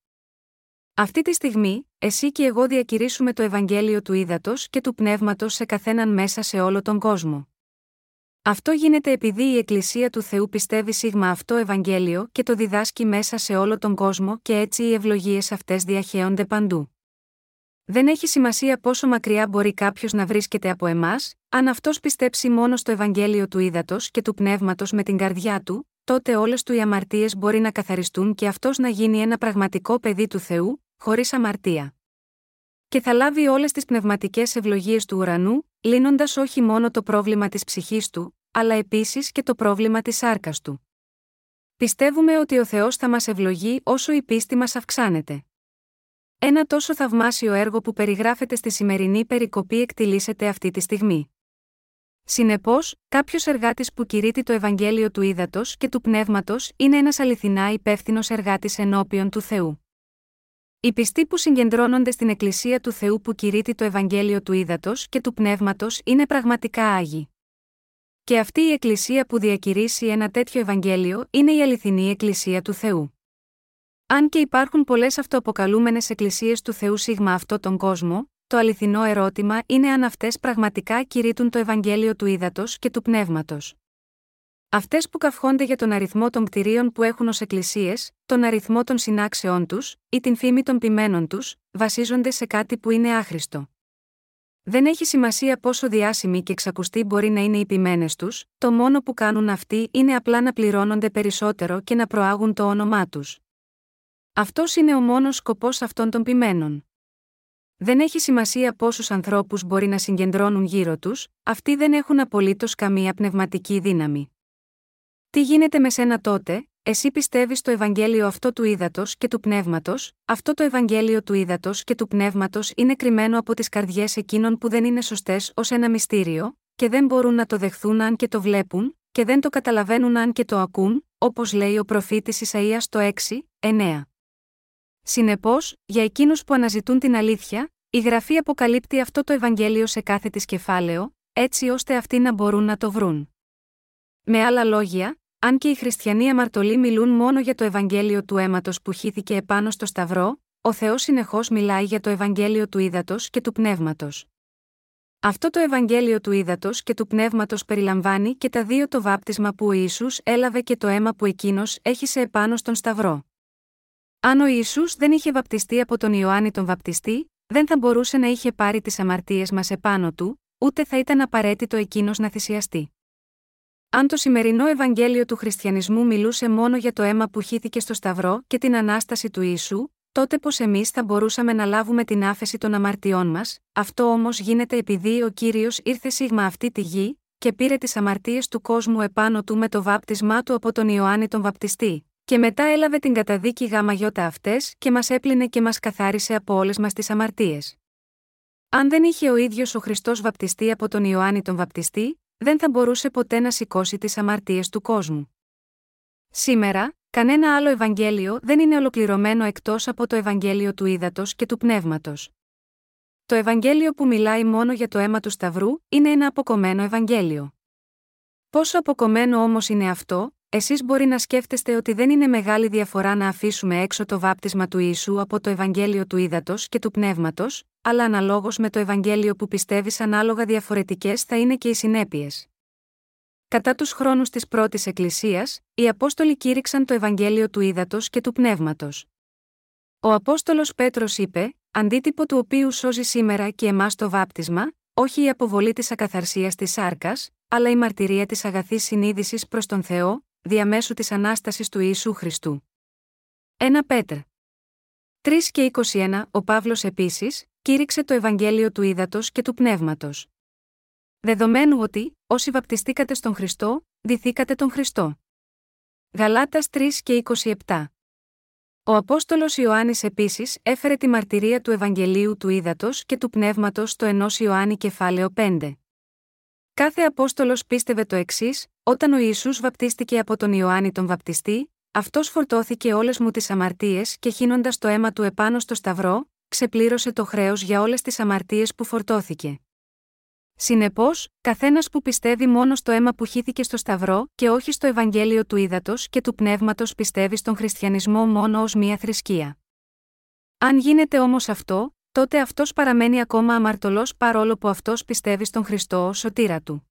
Αυτή τη στιγμή, εσύ και εγώ διακηρύσουμε το Ευαγγέλιο του ύδατο και του πνεύματος σε καθέναν μέσα σε όλο τον κόσμο. Αυτό γίνεται επειδή η Εκκλησία του Θεού πιστεύει σίγμα αυτό Ευαγγέλιο και το διδάσκει μέσα σε όλο τον κόσμο και έτσι οι ευλογίες αυτές διαχέονται παντού. Δεν έχει σημασία πόσο μακριά μπορεί κάποιος να βρίσκεται από εμάς, αν αυτός πιστέψει μόνο στο Ευαγγέλιο του ύδατο και του πνεύματος με την καρδιά του, τότε όλες του οι αμαρτίες μπορεί να καθαριστούν και αυτός να γίνει ένα πραγματικό παιδί του Θεού, χωρίς αμαρτία. Και θα λάβει όλες τις πνευματικές ευλογίες του ουρανού, λύνοντας όχι μόνο το πρόβλημα της ψυχής του, αλλά επίσης και το πρόβλημα της σάρκας του. Πιστεύουμε ότι ο Θεός θα μας ευλογεί όσο η πίστη μας αυξάνεται. Ένα τόσο θαυμάσιο έργο που περιγράφεται στη σημερινή περικοπή εκτιλήσεται αυτή τη στιγμή. Συνεπώς, κάποιος εργάτης που κηρύττει το Ευαγγέλιο του ύδατο και του πνεύματος είναι ένας αληθινά υπεύθυνος εργάτης ενώπιον του Θεού. Οι πιστοί που συγκεντρώνονται στην Εκκλησία του Θεού που κηρύττει το Ευαγγέλιο του ύδατο και του πνεύματος είναι πραγματικά άγιοι. Και αυτή η Εκκλησία που διακηρύσει ένα τέτοιο Ευαγγέλιο είναι η αληθινή Εκκλησία του Θεού. Αν και υπάρχουν πολλές αυτοαποκαλούμενες Εκκλησίες του Θεού σίγμα αυτό τον κόσμο, το αληθινό ερώτημα είναι αν αυτές πραγματικά κηρύττουν το Ευαγγέλιο του ύδατο και του πνεύματος. Αυτές που καυχόνται για τον αριθμό των κτηρίων που έχουν ως εκκλησίες, τον αριθμό των συνάξεών τους, ή την φήμη των ποιμένων τους, βασίζονται σε κάτι που είναι άχρηστο. Δεν έχει σημασία πόσο διάσημοι και εξακουστοί μπορεί να είναι οι ποιμένες τους, το μόνο που κάνουν αυτοί είναι απλά να πληρώνονται περισσότερο και να προάγουν το όνομά τους. Αυτός είναι ο μόνος σκοπός αυτών των ποιμένων. Δεν έχει σημασία πόσους ανθρώπους μπορεί να συγκεντρώνουν γύρω τους, αυτοί δεν έχουν απολύτως καμία πνευματική δύναμη. Τι γίνεται με σένα τότε, εσύ πιστεύεις στο Ευαγγέλιο αυτό του ύδατος και του πνεύματος, αυτό το Ευαγγέλιο του ύδατος και του πνεύματος είναι κρυμμένο από τις καρδιές εκείνων που δεν είναι σωστές ως ένα μυστήριο, και δεν μπορούν να το δεχθούν αν και το βλέπουν, και δεν το καταλαβαίνουν αν και το ακούν, όπως λέει ο προφήτης Ισαΐας το 6, 9. Συνεπώς, για εκείνους που αναζητούν την αλήθεια, η γραφή αποκαλύπτει αυτό το Ευαγγέλιο σε κάθε της κεφάλαιο, έτσι ώστε αυτοί να μπορούν να το βρουν. Με άλλα λόγια, αν και οι χριστιανοί αμαρτωλοί μιλούν μόνο για το Ευαγγέλιο του αίματος που χύθηκε επάνω στο Σταυρό, ο Θεός συνεχώς μιλάει για το Ευαγγέλιο του ύδατο και του πνεύματος. Αυτό το Ευαγγέλιο του ύδατο και του πνεύματος περιλαμβάνει και τα δύο το βάπτισμα που ο Ιησούς έλαβε και το αίμα που εκείνος έχησε επάνω στον Σταυρό. Αν ο Ιησούς δεν είχε βαπτιστεί από τον Ιωάννη τον Βαπτιστή, δεν θα μπορούσε να είχε πάρει τις αμαρτίες μας επάνω του, ούτε θα ήταν απαραίτητο εκείνος να θυσιαστεί. Αν το σημερινό Ευαγγέλιο του Χριστιανισμού μιλούσε μόνο για το αίμα που χύθηκε στο Σταυρό και την ανάσταση του Ιησού, τότε πώ εμείς θα μπορούσαμε να λάβουμε την άφεση των αμαρτιών μας, αυτό όμως γίνεται επειδή ο κύριος ήρθε σίγμα αυτή τη γη, και πήρε τις αμαρτίες του κόσμου επάνω του με το βάπτισμά του από τον Ιωάννη τον Βαπτιστή, και μετά έλαβε την καταδίκη γάμα γιώτα αυτές και μας έπλυνε και μας καθάρισε από όλες μας τις αμαρτίες. Αν δεν είχε ο ίδιος ο Χριστός βαπτιστεί από τον Ιωάννη τον Βαπτιστή, δεν θα μπορούσε ποτέ να σηκώσει τις αμαρτίες του κόσμου. Σήμερα, κανένα άλλο Ευαγγέλιο δεν είναι ολοκληρωμένο εκτός από το Ευαγγέλιο του Ήδατος και του Πνεύματος. Το Ευαγγέλιο που μιλάει μόνο για το αίμα του Σταυρού είναι ένα αποκομμένο Ευαγγέλιο. Πόσο αποκομμένο όμως είναι αυτό, Εσείς μπορεί να σκέφτεστε ότι δεν είναι μεγάλη διαφορά να αφήσουμε έξω το βάπτισμα του Ιησού από το Ευαγγέλιο του Ήδατος και του Πνεύματος, αλλά αναλόγως με το Ευαγγέλιο που πιστεύεις ανάλογα διαφορετικές θα είναι και οι συνέπειες. Κατά τους χρόνους της πρώτης Εκκλησίας, οι Απόστολοι κήρυξαν το Ευαγγέλιο του Ήδατος και του Πνεύματος. Ο Απόστολος Πέτρος είπε, αντίτυπο του οποίου σώζει σήμερα και εμάς το βάπτισμα, όχι η αποβολή της ακαθαρσίας της σάρκας, αλλά η μαρτυρία της αγαθής συνείδησης προς τον Θεό, διαμέσου της ανάστασης του Ιησού Χριστού. 1 Πέτρ. 3 και 21 Ο Παύλος επίσης, κήρυξε το Ευαγγέλιο του Ήδατος και του Πνεύματος. Δεδομένου ότι, όσοι βαπτιστήκατε στον Χριστό, δηθήκατε τον Χριστό. Γαλάτας 3 και 27 Ο Απόστολος Ιωάννης επίσης έφερε τη μαρτυρία του Ευαγγελίου του Ήδατος και του Πνεύματος στο ενός Ιωάννη κεφάλαιο 5. Κάθε Απόστολος πίστευε το εξής: Όταν ο Ιησούς βαπτίστηκε από τον Ιωάννη τον Βαπτιστή, αυτός φορτώθηκε όλες μου τις αμαρτίες και χύνοντας το αίμα του επάνω στο Σταυρό, ξεπλήρωσε το χρέος για όλες τις αμαρτίες που φορτώθηκε. Συνεπώς, καθένας που πιστεύει μόνο στο αίμα που χύθηκε στο Σταυρό και όχι στο Ευαγγέλιο του Ήδατος και του Πνεύματος πιστεύει στον χριστιανισμό μόνο ως μία θρησκεία. Αν γίνεται όμως αυτό, τότε αυτός παραμένει ακόμα αμαρτωλός παρόλο που αυτός πιστεύει στον Χριστό ως σωτήρα του.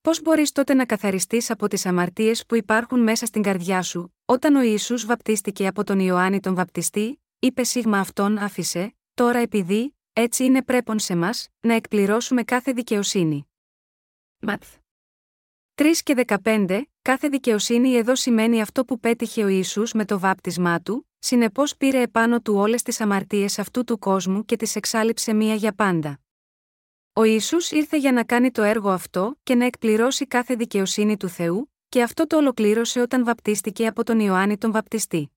Πώς μπορείς τότε να καθαριστείς από τις αμαρτίες που υπάρχουν μέσα στην καρδιά σου, όταν ο Ιησούς βαπτίστηκε από τον Ιωάννη τον Βαπτιστή, είπε σίγμα αυτόν άφησε, τώρα επειδή, έτσι είναι πρέπον σε μας, να εκπληρώσουμε κάθε δικαιοσύνη. Ματθ. 3 και 15, κάθε δικαιοσύνη εδώ σημαίνει αυτό που πέτυχε ο Ιησούς με το βάπτισμά του, συνεπώς πήρε επάνω του όλες τις αμαρτίες αυτού του κόσμου και τις εξάλληψε μία για πάντα. Ο Ιησούς ήρθε για να κάνει το έργο αυτό και να εκπληρώσει κάθε δικαιοσύνη του Θεού, και αυτό το ολοκλήρωσε όταν βαπτίστηκε από τον Ιωάννη τον Βαπτιστή.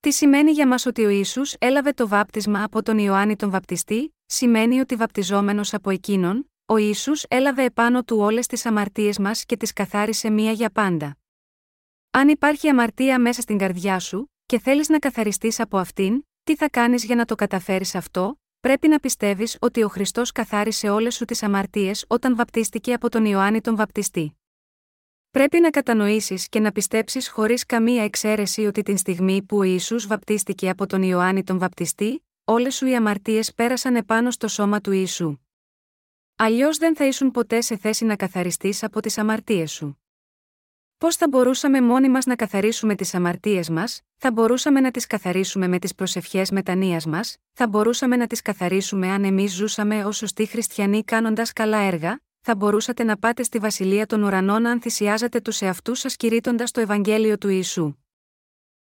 Τι σημαίνει για μας ότι ο Ισού έλαβε το βάπτισμα από τον Ιωάννη τον Βαπτιστή, σημαίνει ότι βαπτιζόμενος από εκείνον, ο Ισού έλαβε επάνω του όλες τις αμαρτίες μας και τις καθάρισε μία για πάντα. Αν υπάρχει αμαρτία μέσα στην καρδιά σου, και θέλεις να καθαριστείς από αυτήν, τι θα κάνεις για να το καταφέρεις αυτό, πρέπει να πιστεύεις ότι ο Χριστός καθάρισε όλες σου τις αμαρτίες όταν βαπτίστηκε από τον Ιωάννη τον Βαπτιστή. Πρέπει να κατανοήσεις και να πιστέψεις χωρίς καμία εξαίρεση ότι την στιγμή που ο Ιησούς βαπτίστηκε από τον Ιωάννη τον Βαπτιστή, όλες σου οι αμαρτίες πέρασαν επάνω στο σώμα του Ιησού. Αλλιώς δεν θα ήσουν ποτέ σε θέση να καθαριστείς από τις αμαρτίες σου. Πώς θα μπορούσαμε μόνοι μας να καθαρίσουμε τις αμαρτίες μας, θα μπορούσαμε να τις καθαρίσουμε με τις προσευχές μετανία μας, θα μπορούσαμε να τις καθαρίσουμε αν εμείς ζούσαμε ως σωστοί χριστιανοί κάνοντας καλά έργα, θα μπορούσατε να πάτε στη βασιλεία των ουρανών αν θυσιάζατε τους εαυτούς σας κηρύττοντας το Ευαγγέλιο του Ιησού.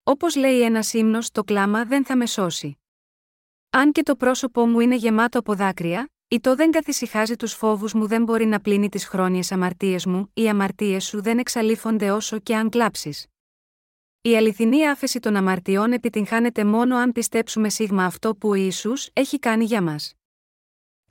Όπως λέει ένας ύμνος, το κλάμα δεν θα με σώσει. Αν και το πρόσωπό μου είναι γεμάτο από δάκρυα, ή το δεν καθησυχάζει τους φόβους μου δεν μπορεί να πλύνει τις χρόνιες αμαρτίες μου, οι αμαρτίες σου δεν εξαλείφονται όσο και αν κλάψεις. Η αληθινή άφεση των αμαρτιών επιτυγχάνεται μόνο αν πιστέψουμε σίγμα αυτό που ο Ιησούς έχει κάνει για μας.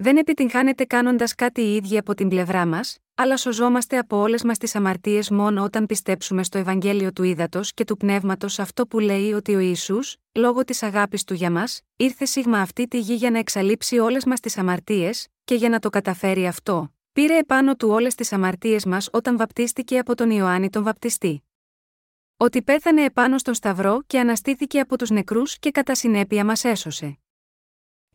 Δεν επιτυγχάνεται κάνοντας κάτι οι ίδιοι από την πλευρά μας, αλλά σωζόμαστε από όλες μας τις αμαρτίες μόνο όταν πιστέψουμε στο Ευαγγέλιο του Ήδατος και του Πνεύματος αυτό που λέει ότι ο Ισού, λόγω της αγάπης του για μας, ήρθε σίγμα αυτή τη γη για να εξαλείψει όλες μας τις αμαρτίες, και για να το καταφέρει αυτό, πήρε επάνω του όλες τις αμαρτίες μας όταν βαπτίστηκε από τον Ιωάννη τον Βαπτιστή. Ότι πέθανε επάνω στον Σταυρό και αναστήθηκε από τους νεκρούς και κατά συνέπεια μας έσωσε.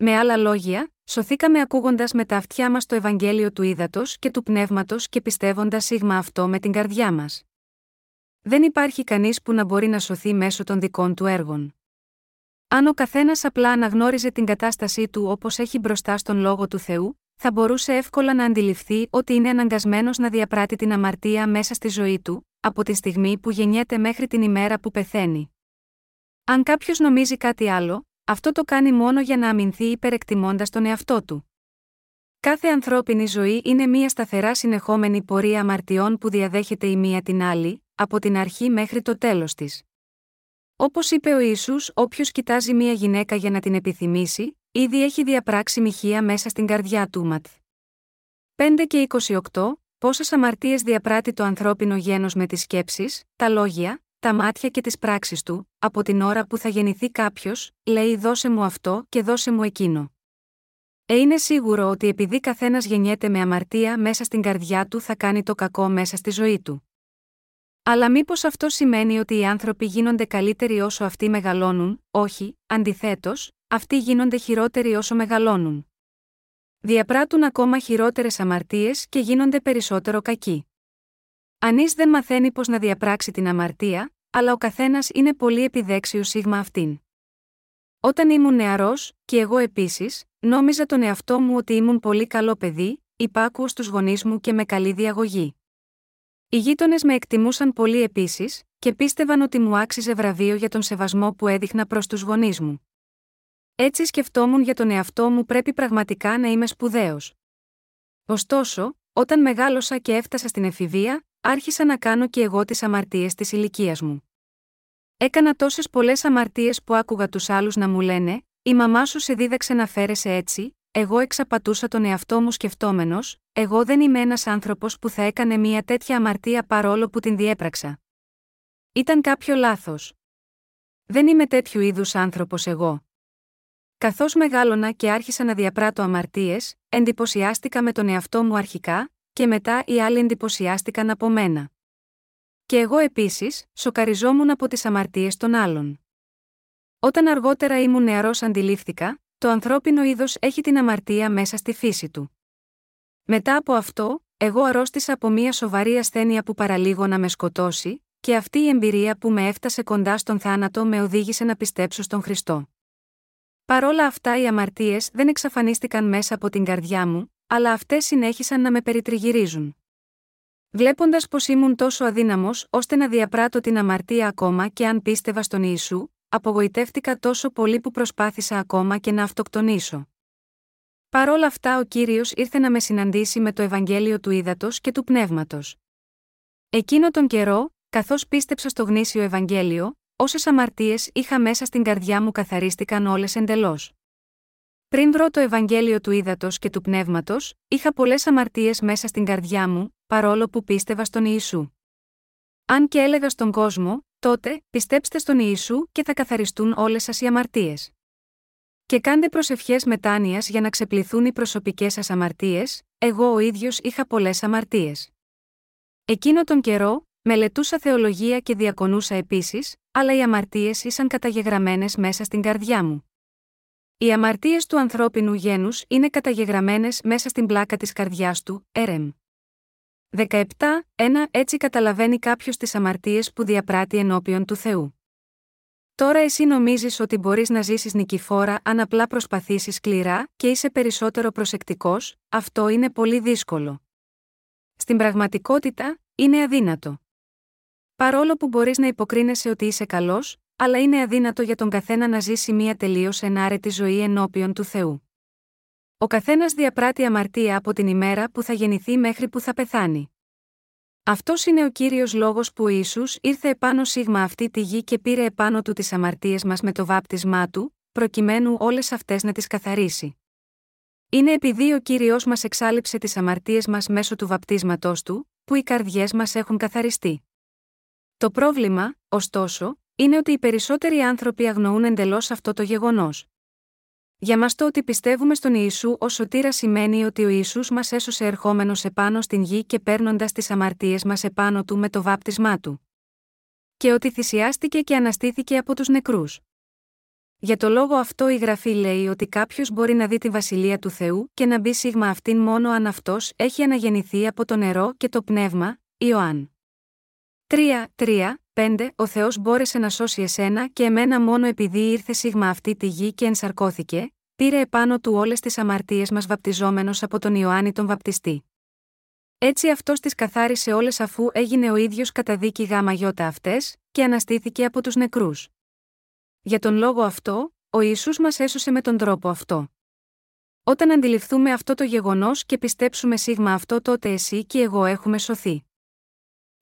Με άλλα λόγια, σωθήκαμε ακούγοντας με τα αυτιά μας το Ευαγγέλιο του ύδατο και του πνεύματος και πιστεύοντας σίγμα αυτό με την καρδιά μας. Δεν υπάρχει κανείς που να μπορεί να σωθεί μέσω των δικών του έργων. Αν ο καθένας απλά αναγνώριζε την κατάστασή του όπως έχει μπροστά στον λόγο του Θεού, θα μπορούσε εύκολα να αντιληφθεί ότι είναι αναγκασμένος να διαπράττει την αμαρτία μέσα στη ζωή του, από τη στιγμή που γεννιέται μέχρι την ημέρα που πεθαίνει. Αν κάποιος νομίζει κάτι άλλο, αυτό το κάνει μόνο για να αμυνθεί υπερεκτιμώντας τον εαυτό του. Κάθε ανθρώπινη ζωή είναι μία σταθερά συνεχόμενη πορεία αμαρτιών που διαδέχεται η μία την άλλη, από την αρχή μέχρι το τέλος της. Όπως είπε ο Ισού, όποιος κοιτάζει μία γυναίκα για να την επιθυμήσει, ήδη έχει διαπράξει μοιχεία μέσα στην καρδιά του ματ. 5 και 28, πόσες αμαρτίες διαπράττει το ανθρώπινο γένος με τις σκέψεις, τα λόγια, τα μάτια και τις πράξεις του, από την ώρα που θα γεννηθεί κάποιος, λέει δώσε μου αυτό και δώσε μου εκείνο. Ε, είναι σίγουρο ότι επειδή καθένας γεννιέται με αμαρτία μέσα στην καρδιά του θα κάνει το κακό μέσα στη ζωή του. Αλλά μήπως αυτό σημαίνει ότι οι άνθρωποι γίνονται καλύτεροι όσο αυτοί μεγαλώνουν, όχι, αντιθέτως, αυτοί γίνονται χειρότεροι όσο μεγαλώνουν. Διαπράττουν ακόμα χειρότερες αμαρτίες και γίνονται περισσότερο κακοί. Ανή δεν μαθαίνει πώς να διαπράξει την αμαρτία, αλλά ο καθένας είναι πολύ επιδέξιος σίγμα αυτήν. Όταν ήμουν νεαρός, και εγώ επίσης, νόμιζα τον εαυτό μου ότι ήμουν πολύ καλό παιδί, υπάκουος στους γονείς μου και με καλή διαγωγή. Οι γείτονες με εκτιμούσαν πολύ επίσης, και πίστευαν ότι μου άξιζε βραβείο για τον σεβασμό που έδειχνα προς τους γονείς μου. Έτσι σκεφτόμουν για τον εαυτό μου πρέπει πραγματικά να είμαι σπουδαίος. Ωστόσο, όταν μεγάλωσα και έφτασα στην εφηβεία, άρχισα να κάνω και εγώ τις αμαρτίες της ηλικίας μου. Έκανα τόσες πολλές αμαρτίες που άκουγα τους άλλους να μου λένε: Η μαμά σου σε δίδαξε να φέρεσαι έτσι, εγώ εξαπατούσα τον εαυτό μου σκεφτόμενος, εγώ δεν είμαι ένας άνθρωπος που θα έκανε μια τέτοια αμαρτία παρόλο που την διέπραξα. Ήταν κάποιο λάθος. Δεν είμαι τέτοιου είδους άνθρωπος εγώ. Καθώς μεγάλωνα και άρχισα να διαπράττω αμαρτίες, εντυπωσιάστηκα με τον εαυτό μου αρχικά, και μετά οι άλλοι εντυπωσιάστηκαν από μένα. Και εγώ επίσης, σοκαριζόμουν από τις αμαρτίες των άλλων. Όταν αργότερα ήμουν νεαρός, αντιλήφθηκα, το ανθρώπινο είδος έχει την αμαρτία μέσα στη φύση του. Μετά από αυτό, εγώ αρρώστησα από μια σοβαρή ασθένεια που παραλίγο να με σκοτώσει, και αυτή η εμπειρία που με έφτασε κοντά στον θάνατο με οδήγησε να πιστέψω στον Χριστό. Παρόλα αυτά, οι αμαρτίες δεν εξαφανίστηκαν μέσα από την καρδιά μου, αλλά αυτές συνέχισαν να με περιτριγυρίζουν. Βλέποντας πως ήμουν τόσο αδύναμος ώστε να διαπράττω την αμαρτία ακόμα και αν πίστευα στον Ιησού, απογοητεύτηκα τόσο πολύ που προσπάθησα ακόμα και να αυτοκτονήσω. Παρ' όλα αυτά, ο κύριος ήρθε να με συναντήσει με το Ευαγγέλιο του Ήδατος και του Πνεύματος. Εκείνο τον καιρό, καθώς πίστεψα στο γνήσιο Ευαγγέλιο, όσες αμαρτίες είχα μέσα στην καρδιά μου καθαρίστηκαν όλες εντελώς. Πριν βρω το Ευαγγέλιο του Ήδατος και του Πνεύματος, είχα πολλές αμαρτίες μέσα στην καρδιά μου, παρόλο που πίστευα στον Ιησού. Αν και έλεγα στον κόσμο, τότε, πιστέψτε στον Ιησού και θα καθαριστούν όλες σας οι αμαρτίες. Και κάντε προσευχές μετάνοιας για να ξεπληθούν οι προσωπικές σας αμαρτίες, εγώ ο ίδιος είχα πολλές αμαρτίες. Εκείνο τον καιρό, μελετούσα θεολογία και διακονούσα επίσης, αλλά οι αμαρτίες ήσαν καταγεγραμμένες μέσα στην καρδιά μου. Οι αμαρτίες του ανθρώπινου γένους είναι καταγεγραμμένες μέσα στην πλάκα της καρδιάς του, έρεμ. 17. 1. Έτσι καταλαβαίνει κάποιος τις αμαρτίες που διαπράττει ενώπιον του Θεού. Τώρα εσύ νομίζεις ότι μπορείς να ζήσεις νικηφόρα αν απλά προσπαθήσεις σκληρά και είσαι περισσότερο προσεκτικός, αυτό είναι πολύ δύσκολο. Στην πραγματικότητα, είναι αδύνατο. Παρόλο που μπορείς να υποκρίνεσαι ότι είσαι καλός, αλλά είναι αδύνατο για τον καθένα να ζήσει μια τελείως ενάρετη ζωή ενώπιον του Θεού. Ο καθένας διαπράττει αμαρτία από την ημέρα που θα γεννηθεί μέχρι που θα πεθάνει. Αυτός είναι ο κύριος λόγος που ο Ιησούς ήρθε επάνω σίγμα αυτή τη γη και πήρε επάνω του τις αμαρτίες μας με το βάπτισμά του, προκειμένου όλες αυτές να τις καθαρίσει. Είναι επειδή ο κύριος μας εξάλληψε τις αμαρτίες μας μέσω του βαπτίσματός του, που οι καρδιές μας έχουν καθαριστεί. Το πρόβλημα, ωστόσο, είναι ότι οι περισσότεροι άνθρωποι αγνοούν εντελώς αυτό το γεγονός. Για μας το ότι πιστεύουμε στον Ιησού ως σωτήρα σημαίνει ότι ο Ιησούς μας έσωσε ερχόμενος επάνω στην γη και παίρνοντας τις αμαρτίες μας επάνω του με το βάπτισμά του. Και ότι θυσιάστηκε και αναστήθηκε από τους νεκρούς. Για το λόγο αυτό η γραφή λέει ότι κάποιος μπορεί να δει τη βασιλεία του Θεού και να μπει σίγμα αυτήν μόνο αν αυτός έχει αναγεννηθεί από το νερό και το πνεύμα, Ιωάνν. 3, 3, 5. Ο Θεός μπόρεσε να σώσει εσένα και εμένα μόνο επειδή ήρθε σίγμα αυτή τη γη και ενσαρκώθηκε, πήρε επάνω του όλες τις αμαρτίες μας βαπτιζόμενος από τον Ιωάννη τον Βαπτιστή. Έτσι αυτός τις καθάρισε όλες αφού έγινε ο ίδιος κατά δίκη γάμα γιώτα αυτές, και αναστήθηκε από τους νεκρούς. Για τον λόγο αυτό, ο Ιησούς μας έσωσε με τον τρόπο αυτό. Όταν αντιληφθούμε αυτό το γεγονός και πιστέψουμε σίγμα αυτό, τότε εσύ και εγώ έχουμε σωθεί.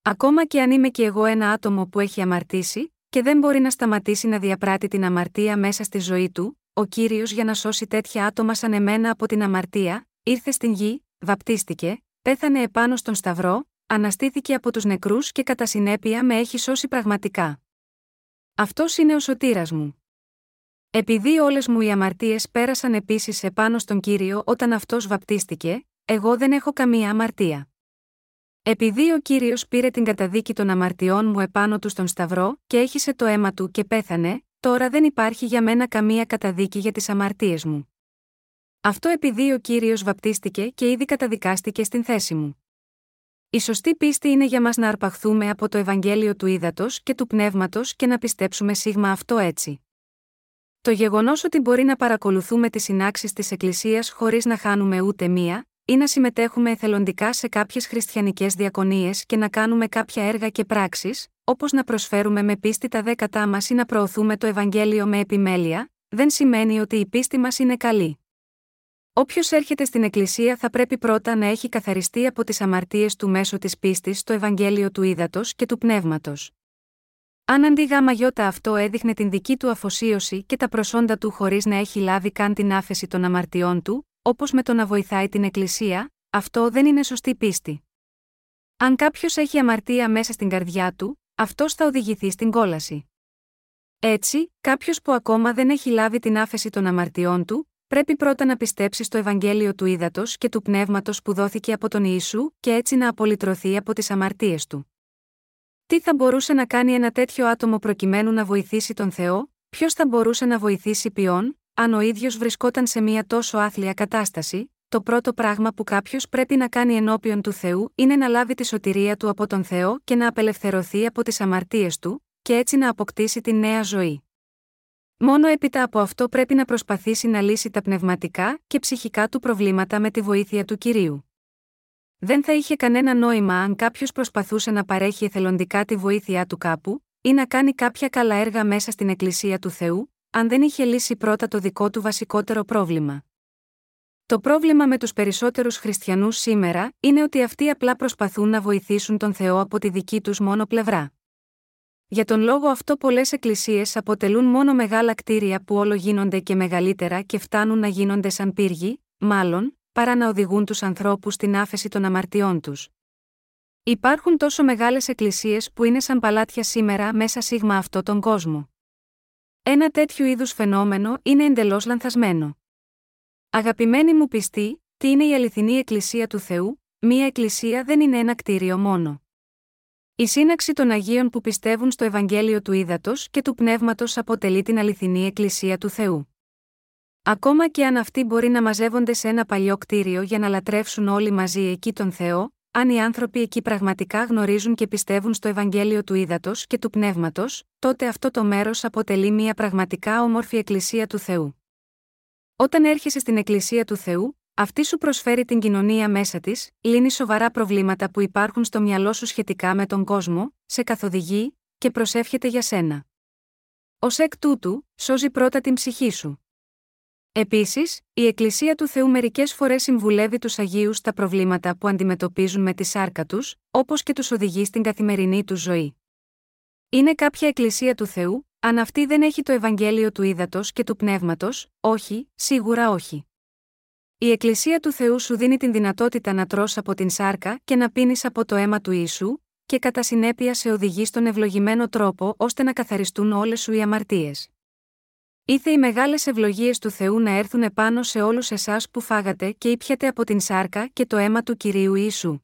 Ακόμα και αν είμαι και εγώ ένα άτομο που έχει αμαρτήσει, και δεν μπορεί να σταματήσει να διαπράττει την αμαρτία μέσα στη ζωή του, ο κύριος για να σώσει τέτοια άτομα σαν εμένα από την αμαρτία, ήρθε στην γη, βαπτίστηκε, πέθανε επάνω στον Σταυρό, αναστήθηκε από τους νεκρούς και κατά συνέπεια με έχει σώσει πραγματικά. Αυτός είναι ο σωτήρας μου. Επειδή όλες μου οι αμαρτίες πέρασαν επίσης επάνω στον κύριο όταν αυτός βαπτίστηκε, εγώ δεν έχω καμία αμαρτία. Επειδή ο κύριος πήρε την καταδίκη των αμαρτιών μου επάνω του στον Σταυρό και έχισε το αίμα του και πέθανε, τώρα δεν υπάρχει για μένα καμία καταδίκη για τις αμαρτίες μου. Αυτό επειδή ο κύριος βαπτίστηκε και ήδη καταδικάστηκε στην θέση μου. Η σωστή πίστη είναι για μας να αρπαχθούμε από το Ευαγγέλιο του Ήδατος και του Πνεύματος και να πιστέψουμε σίγμα αυτό έτσι. Το γεγονός ότι μπορεί να παρακολουθούμε τις συνάξεις της Εκκλησίας χωρίς να χάνουμε ούτε μία, ή να συμμετέχουμε εθελοντικά σε κάποιες χριστιανικές διακονίες και να κάνουμε κάποια έργα και πράξεις, όπως να προσφέρουμε με πίστη τα δέκατά μας ή να προωθούμε το Ευαγγέλιο με επιμέλεια, δεν σημαίνει ότι η πίστη μας είναι καλή. Όποιος έρχεται στην Εκκλησία θα πρέπει πρώτα να έχει καθαριστεί από τις αμαρτίες του μέσω της πίστης στο Ευαγγέλιο του Ήδατος και του Πνεύματος. Αν αντί γάμα γιώτα αυτό έδειχνε την δική του αφοσίωση και τα προσόντα του χωρίς να έχει λάβει καν την άφεση των αμαρτιών του, όπως με το να βοηθάει την Εκκλησία, αυτό δεν είναι σωστή πίστη. Αν κάποιος έχει αμαρτία μέσα στην καρδιά του, αυτός θα οδηγηθεί στην κόλαση. Έτσι, κάποιος που ακόμα δεν έχει λάβει την άφεση των αμαρτιών του, πρέπει πρώτα να πιστέψει στο Ευαγγέλιο του Ήδατος και του Πνεύματος που δόθηκε από τον Ιησού και έτσι να απολυτρωθεί από τις αμαρτίες του. Τι θα μπορούσε να κάνει ένα τέτοιο άτομο προκειμένου να βοηθήσει τον Θεό, ποιος θα μπορούσε να βοηθήσει ποιον, αν ο ίδιος βρισκόταν σε μια τόσο άθλια κατάσταση, το πρώτο πράγμα που κάποιος πρέπει να κάνει ενώπιον του Θεού είναι να λάβει τη σωτηρία του από τον Θεό και να απελευθερωθεί από τις αμαρτίες του, και έτσι να αποκτήσει την νέα ζωή. Μόνο έπειτα από αυτό πρέπει να προσπαθήσει να λύσει τα πνευματικά και ψυχικά του προβλήματα με τη βοήθεια του κυρίου. Δεν θα είχε κανένα νόημα αν κάποιος προσπαθούσε να παρέχει εθελοντικά τη βοήθειά του κάπου, ή να κάνει κάποια καλά έργα μέσα στην Εκκλησία του Θεού, αν δεν είχε λύσει πρώτα το δικό του βασικότερο πρόβλημα. Το πρόβλημα με τους περισσότερους χριστιανούς σήμερα είναι ότι αυτοί απλά προσπαθούν να βοηθήσουν τον Θεό από τη δική τους μόνο πλευρά. Για τον λόγο αυτό πολλές εκκλησίες αποτελούν μόνο μεγάλα κτίρια που όλο γίνονται και μεγαλύτερα και φτάνουν να γίνονται σαν πύργοι, μάλλον, παρά να οδηγούν τους ανθρώπους στην άφεση των αμαρτιών τους. Υπάρχουν τόσο μεγάλες εκκλησίες που είναι σαν παλάτια σήμερα μέσα σίγμα αυτό τον κόσμο. Ένα τέτοιο είδους φαινόμενο είναι εντελώς λανθασμένο. Αγαπημένοι μου πιστοί, τι είναι η αληθινή Εκκλησία του Θεού, μία Εκκλησία δεν είναι ένα κτίριο μόνο. Η σύναξη των Αγίων που πιστεύουν στο Ευαγγέλιο του Ήδατος και του Πνεύματος αποτελεί την αληθινή Εκκλησία του Θεού. Ακόμα και αν αυτοί μπορεί να μαζεύονται σε ένα παλιό κτίριο για να λατρεύσουν όλοι μαζί εκεί τον Θεό, αν οι άνθρωποι εκεί πραγματικά γνωρίζουν και πιστεύουν στο Ευαγγέλιο του Ήδατος και του Πνεύματος, τότε αυτό το μέρος αποτελεί μια πραγματικά όμορφη Εκκλησία του Θεού. Όταν έρχεσαι στην Εκκλησία του Θεού, αυτή σου προσφέρει την κοινωνία μέσα της, λύνει σοβαρά προβλήματα που υπάρχουν στο μυαλό σου σχετικά με τον κόσμο, σε καθοδηγεί και προσεύχεται για σένα. Ω εκ τούτου, σώζει πρώτα την ψυχή σου. Επίσης, η Εκκλησία του Θεού μερικές φορές συμβουλεύει τους Αγίους στα προβλήματα που αντιμετωπίζουν με τη σάρκα τους, όπως και τους οδηγεί στην καθημερινή τους ζωή. Είναι κάποια Εκκλησία του Θεού, αν αυτή δεν έχει το Ευαγγέλιο του Ήδατος και του Πνεύματος, όχι, σίγουρα όχι. Η Εκκλησία του Θεού σου δίνει την δυνατότητα να τρως από την σάρκα και να πίνεις από το αίμα του Ιησού, και κατά συνέπεια σε οδηγεί στον ευλογημένο τρόπο ώστε να καθαριστούν όλες σου οι αμαρτίες. Ήθε οι μεγάλες ευλογίες του Θεού να έρθουν επάνω σε όλους εσάς που φάγατε και ήπιατε από την σάρκα και το αίμα του κυρίου Ιησού.